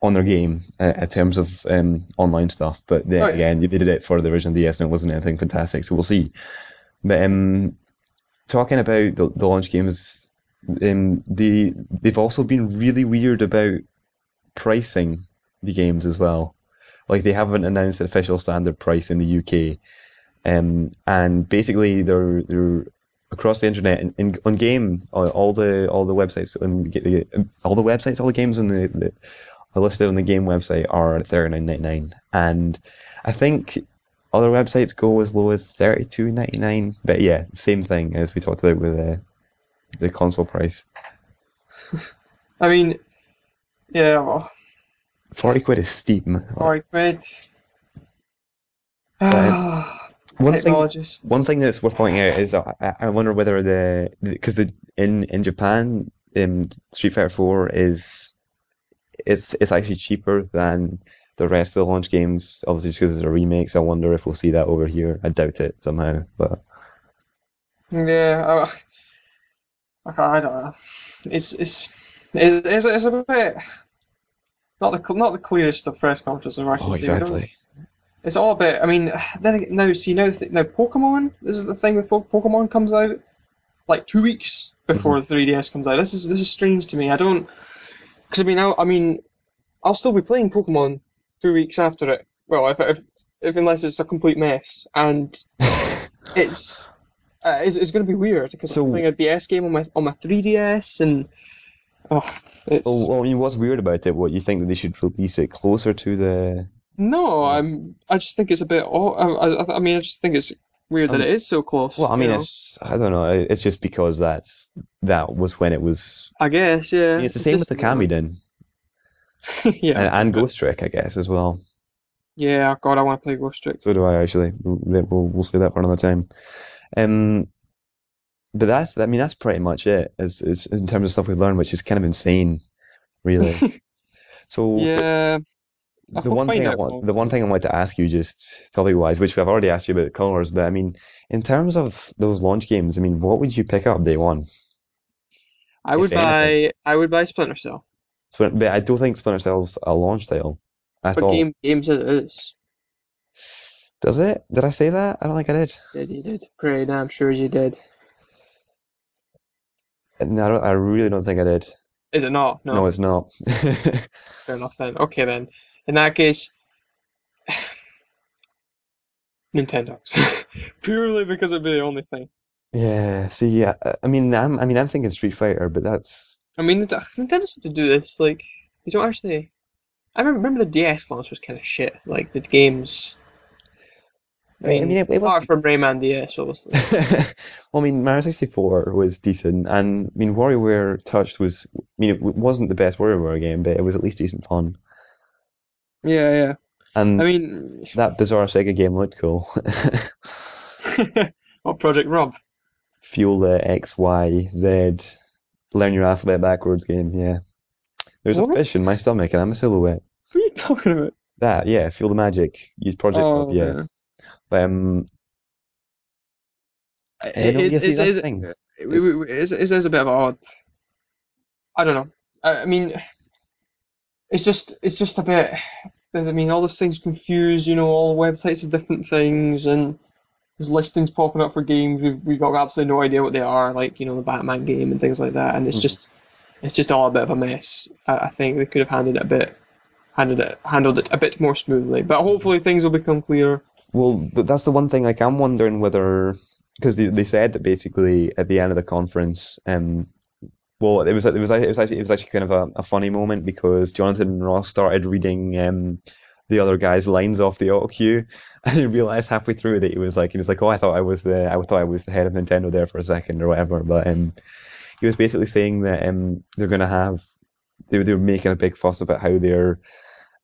on their game uh, in terms of um online stuff. But then yeah. again, they did it for the original DS, and it wasn't anything fantastic. So we'll see. But um, talking about the, the launch games, um, they they've also been really weird about pricing the games as well. Like they haven't announced an official standard price in the UK, um, and basically they're they're across the internet in, in on game all, all the all the websites and all the websites all the games on the, the are listed on the game website are thirty nine ninety nine, and I think other websites go as low as thirty two ninety nine. But yeah, same thing as we talked about with the the console price. I mean, yeah, well, Forty quid is steep. forty quid. Ah. Right. One thing, one thing that's worth pointing out is I, I wonder whether the because the in in Japan, um, Street Fighter Four is it's it's actually cheaper than the rest of the launch games. Obviously, just because it's a remake. So I wonder if we'll see that over here. I doubt it somehow, but Yeah, I, I, don't know. It's it's it's, it's, it's a bit not the not the clearest of press conferences I can oh, see. I don't- exactly. It's all a bit. I mean, then no. See, now th- now Pokemon. This is the thing with po- Pokemon comes out like two weeks before the 3DS comes out. This is this is strange to me. I don't because I mean I, I mean I'll still be playing Pokemon two weeks after it. Well, if, if, if unless it's a complete mess, and it's uh, it's, it's going to be weird because So- I'm playing a DS game on my on my 3DS and oh, it's Well, well, I mean, what's weird about it? What you think that they should release it closer to the? No. I'm I just think it's a bit. Oh, I, I, I mean I just think it's weird Um, that it is so close. Well, I you mean, know. it's I don't know. It's just because that's that was when it was. I guess yeah. I mean, it's the same with the you know. Okamiden yeah. and, and Ghost Trick, I guess, as well. Yeah, God, I want to play Ghost Trick. So do I actually. We'll we'll, we'll say that for another time. Um, but that's I mean that's pretty much it as, as in terms of stuff we've learned, which is kind of insane, really. So Yeah, I the one thing I want, more. the one thing I wanted to ask you just topic wise, which I've already asked you about colors, but I mean, in terms of those launch games, I mean, what would you pick up day one? I would anything. buy I would buy Splinter Cell. So, but I don't think Splinter Cell's a launch title at But all. game games it is. Does it? Did I say that? I don't think I did. Did you did? Pretty damn sure you did. No, I, don't, I really don't think I did. Is it not? No. No, it's not. Fair enough then. Okay then. In that case, Nintendogs. Purely because it'd be the only thing. Yeah. See, yeah. Uh, I mean, I'm, I mean, I'm thinking Street Fighter, but that's I mean, Nint- Nintendo's have to do this. Like, you don't actually. I remember, remember the DS launch was kind of shit. Like the games. I I mean, it, it apart from Rayman DS, obviously. well, I mean, Mario 64 was decent, and I mean, WarioWare Touched was. I mean, it wasn't the best WarioWare game, but it was at least decent fun. Yeah, yeah. And I mean, that bizarre Sega game looked cool. what Project Rub? Fuel the X, Y, Z, learn your alphabet backwards game. Yeah. There's a fish in my stomach, and I'm a silhouette. What are you talking about? That, yeah, Feel the Magic. Use Project Oh, Rob, yeah. yeah. But um, It is- is- is- is it is a bit of odd. I don't know. I, I mean, it's just it's just a bit. I mean, all these things confused. You know, all websites of different things, and there's listings popping up for games we've we've got absolutely no idea what they are. Like you know, the Batman game and things like that. And it's Mhm. just it's just all a bit of a mess. I, I think they could have handled it a bit. Handled it, handled it a bit more smoothly, but hopefully things will become clear. Well, that's the one thing. Like, I'm wondering whether because they, they said that basically at the end of the conference, um, well, it was it was it was actually it was actually kind of a, a funny moment because Jonathan Ross started reading um the other guy's lines off the auto cue, and he realized halfway through that he was like he was like, oh, I thought I was the I thought I was the head of Nintendo there for a second or whatever, but um, he was basically saying that um they're gonna have they they were making a big fuss about how their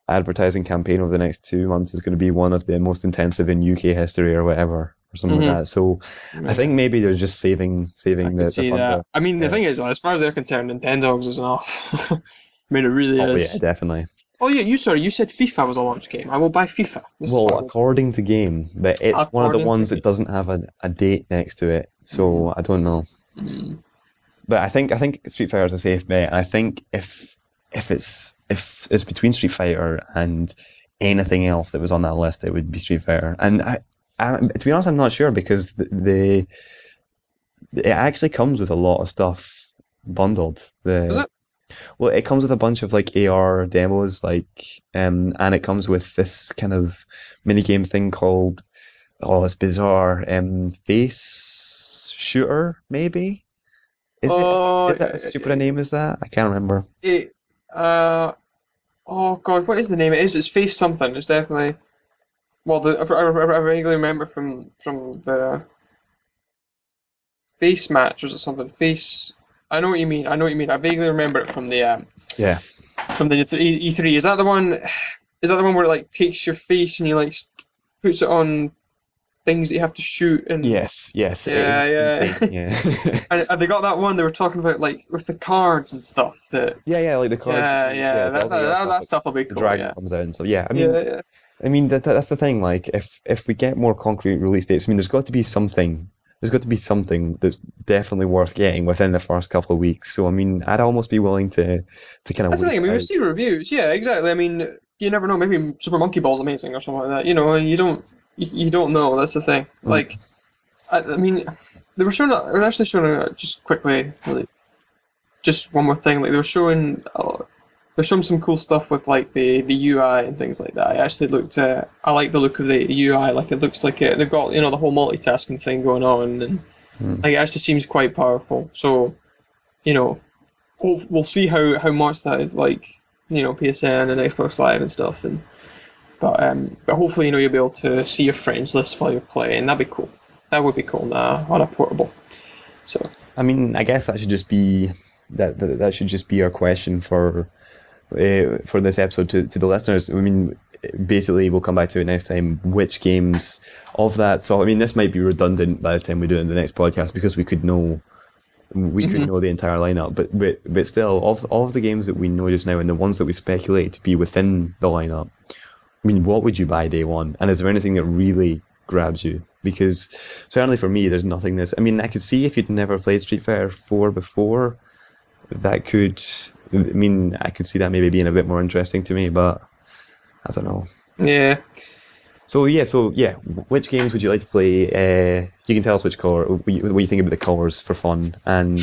advertising campaign over the next two months is going to be one of the most intensive in UK history or whatever or something Mhm. like that. So I think maybe they're just saving saving I the, the fun I mean, the Yeah. thing is, as far as they're concerned, Nintendogs is enough. I mean, it really Oh is. yeah, definitely. Oh yeah, you sorry, you said FIFA was a launch game. I will buy FIFA. This Well, what I will- according to game, but it's one of the ones that doesn't have a, a date next to it. So I don't know. Mm. But I think I think Street Fighter is a safe bet. I think if if it's if it's between Street Fighter and anything else that was on that list, it would be Street Fighter. And I, I to be honest, I'm not sure because the, the it actually comes with a lot of stuff bundled. The Does it? well, it comes with a bunch of like AR demos, like, um, and it comes with this kind of mini game thing called, oh, it's bizarre, um, face shooter, maybe. Is Oh, it? Is that as stupid a name as that? I can't remember. It, uh, oh god, what is the name? It is. It's Face something. It's definitely. Well, the, I, I, I vaguely remember from from the Face match or is it something? Face. I know what you mean. I know what you mean. I vaguely remember it from the um Yeah. from the E three. Is that the one? Is that the one where it like takes your face and you like puts it on things that you have to shoot and Yes. Yes. Yeah, yeah. Yeah. and have they got that one they were talking about like with the cards and stuff that yeah. Yeah. Like the cards. yeah and- yeah, that, that, that, that stuff will be the cool dragon yeah comes out and stuff. Yeah. I mean, yeah yeah I mean that, that's the thing. Like, if if we get more concrete release dates, I mean, there's got to be something. There's got to be something that's definitely worth getting within the first couple of weeks. So I mean, I'd almost be willing to to kind of That's the thing. I mean, we out. see reviews. Yeah, exactly. I mean, you never know. Maybe Super Monkey Ball's amazing or something like that. You know, and you don't you, don't know. That's the thing. Mm. Like, I, I mean, they were showing. They were actually showing uh, just quickly. Really, just one more thing. Like they were showing. Uh, they're some cool stuff with like the the UI and things like that. I actually looked. Uh, I like the look of the UI. Like it looks like it, they've got you know the whole multitasking thing going on, and Hmm. like it actually seems quite powerful. So, you know, we'll, we'll see how, how much that is like, you know, PSN and Xbox Live and stuff. And but um, but hopefully, you know, you'll be able to see your friends list while you're playing. That'd be cool. That would be cool now on a portable. So I mean, I guess that should just be that that, that should just be our question for uh, for this episode to, to the listeners. I mean, basically, we'll come back to it next time. Which games of that? So, I mean, this might be redundant by the time we do it in the next podcast because we could know we could Mhm. know the entire lineup. But but but still, of of the games that we know just now and the ones that we speculate to be within the lineup, I mean, what would you buy day one? And is there anything that really grabs you? Because certainly for me, there's nothing this. I mean, I could see if you'd never played Street Fighter 4 before, that could. I mean, I could see that maybe being a bit more interesting to me, but I don't know. yeah, So yeah, so yeah, which games would you like to play? Uh, you can tell us which color, what you, think about the colors for fun, and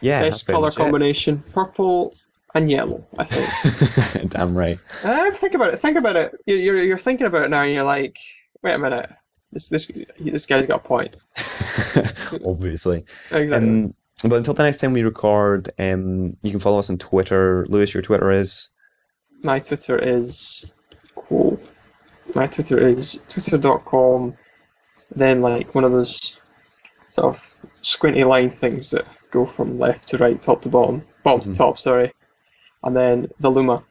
yeah, best color much it. combination: purple and yellow. I think. Damn right. uh, think about it. Think about it. You're, you're you're thinking about it now, and you're like, wait a minute. This this this guy's got a point. Obviously. Exactly. Um, but until the next time we record, um, you can follow us on Twitter. Lewis, your Twitter is My Twitter is cool. My Twitter is twitter.com. Then like one of those sort of squinty line things that go from left to right, top to bottom, bottom Mhm. to top, sorry. And then the Luma.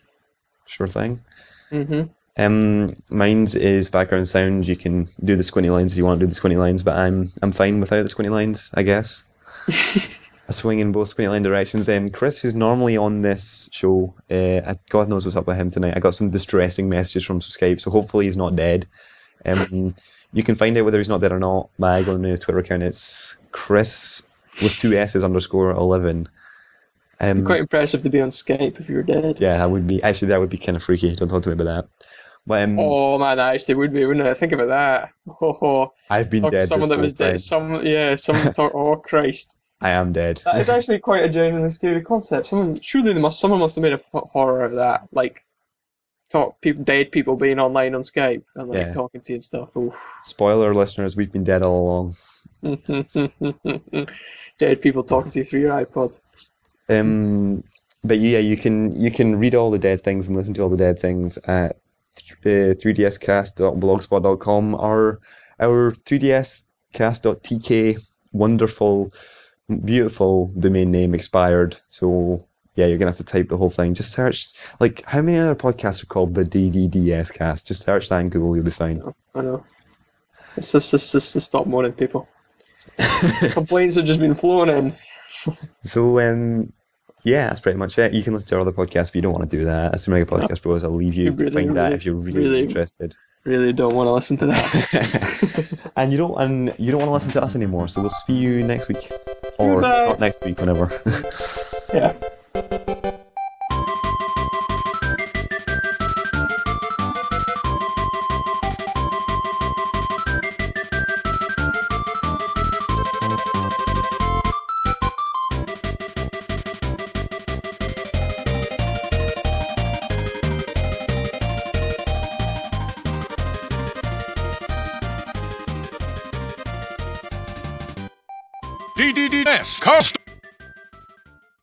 sure thing. hmm Um, mine's is background sound. You can do the squinty lines if you want to do the squinty lines, but I'm I'm fine without the squinty lines, I guess. a swing in both line directions. Um, Chris, who's normally on this show, uh, God knows what's up with him tonight. I got some distressing messages from Skype, so hopefully he's not dead. Um, you can find out whether he's not dead or not by going to his Twitter account. It's Chris with two S's underscore eleven. Um, Quite impressive to be on Skype if you're dead. yeah, that would be actually that would be kind of freaky. Don't talk to me about that. But um, Oh man, that actually would be, wouldn't it? Think about that. Oh, oh. I've been Talk dead. someone that was time. dead. Some yeah, someone talk. Oh Christ. I am dead. That is actually quite a genuinely scary concept. Someone surely they must someone must have made a f- horror of that. Like talk people dead people being online on Skype and like Yeah. talking to you and stuff. Oof. Spoiler, listeners, we've been dead all along. dead people talking to you through your iPod. Um, but yeah, you can you can read all the dead things and listen to all the dead things at uh, 3dscast.blogspot.com. Our our 3dscast.tk wonderful, beautiful domain name expired. So yeah, you're gonna have to type the whole thing. Just search like how many other podcasts are called the DDDS cast? Just search that in Google, you'll be fine. I know. It's just, it's just to stop moaning, people. Complaints have just been flowing in. So um, yeah, that's pretty much it. You can listen to our other podcasts if you don't want to do that. As Mega Podcast Bros, I'll leave you You to really, find that really, if you're really, really- interested. Really don't want to listen to that. and you don't and you don't want to listen to us anymore. So we'll see you next week, or not next week, whenever. yeah.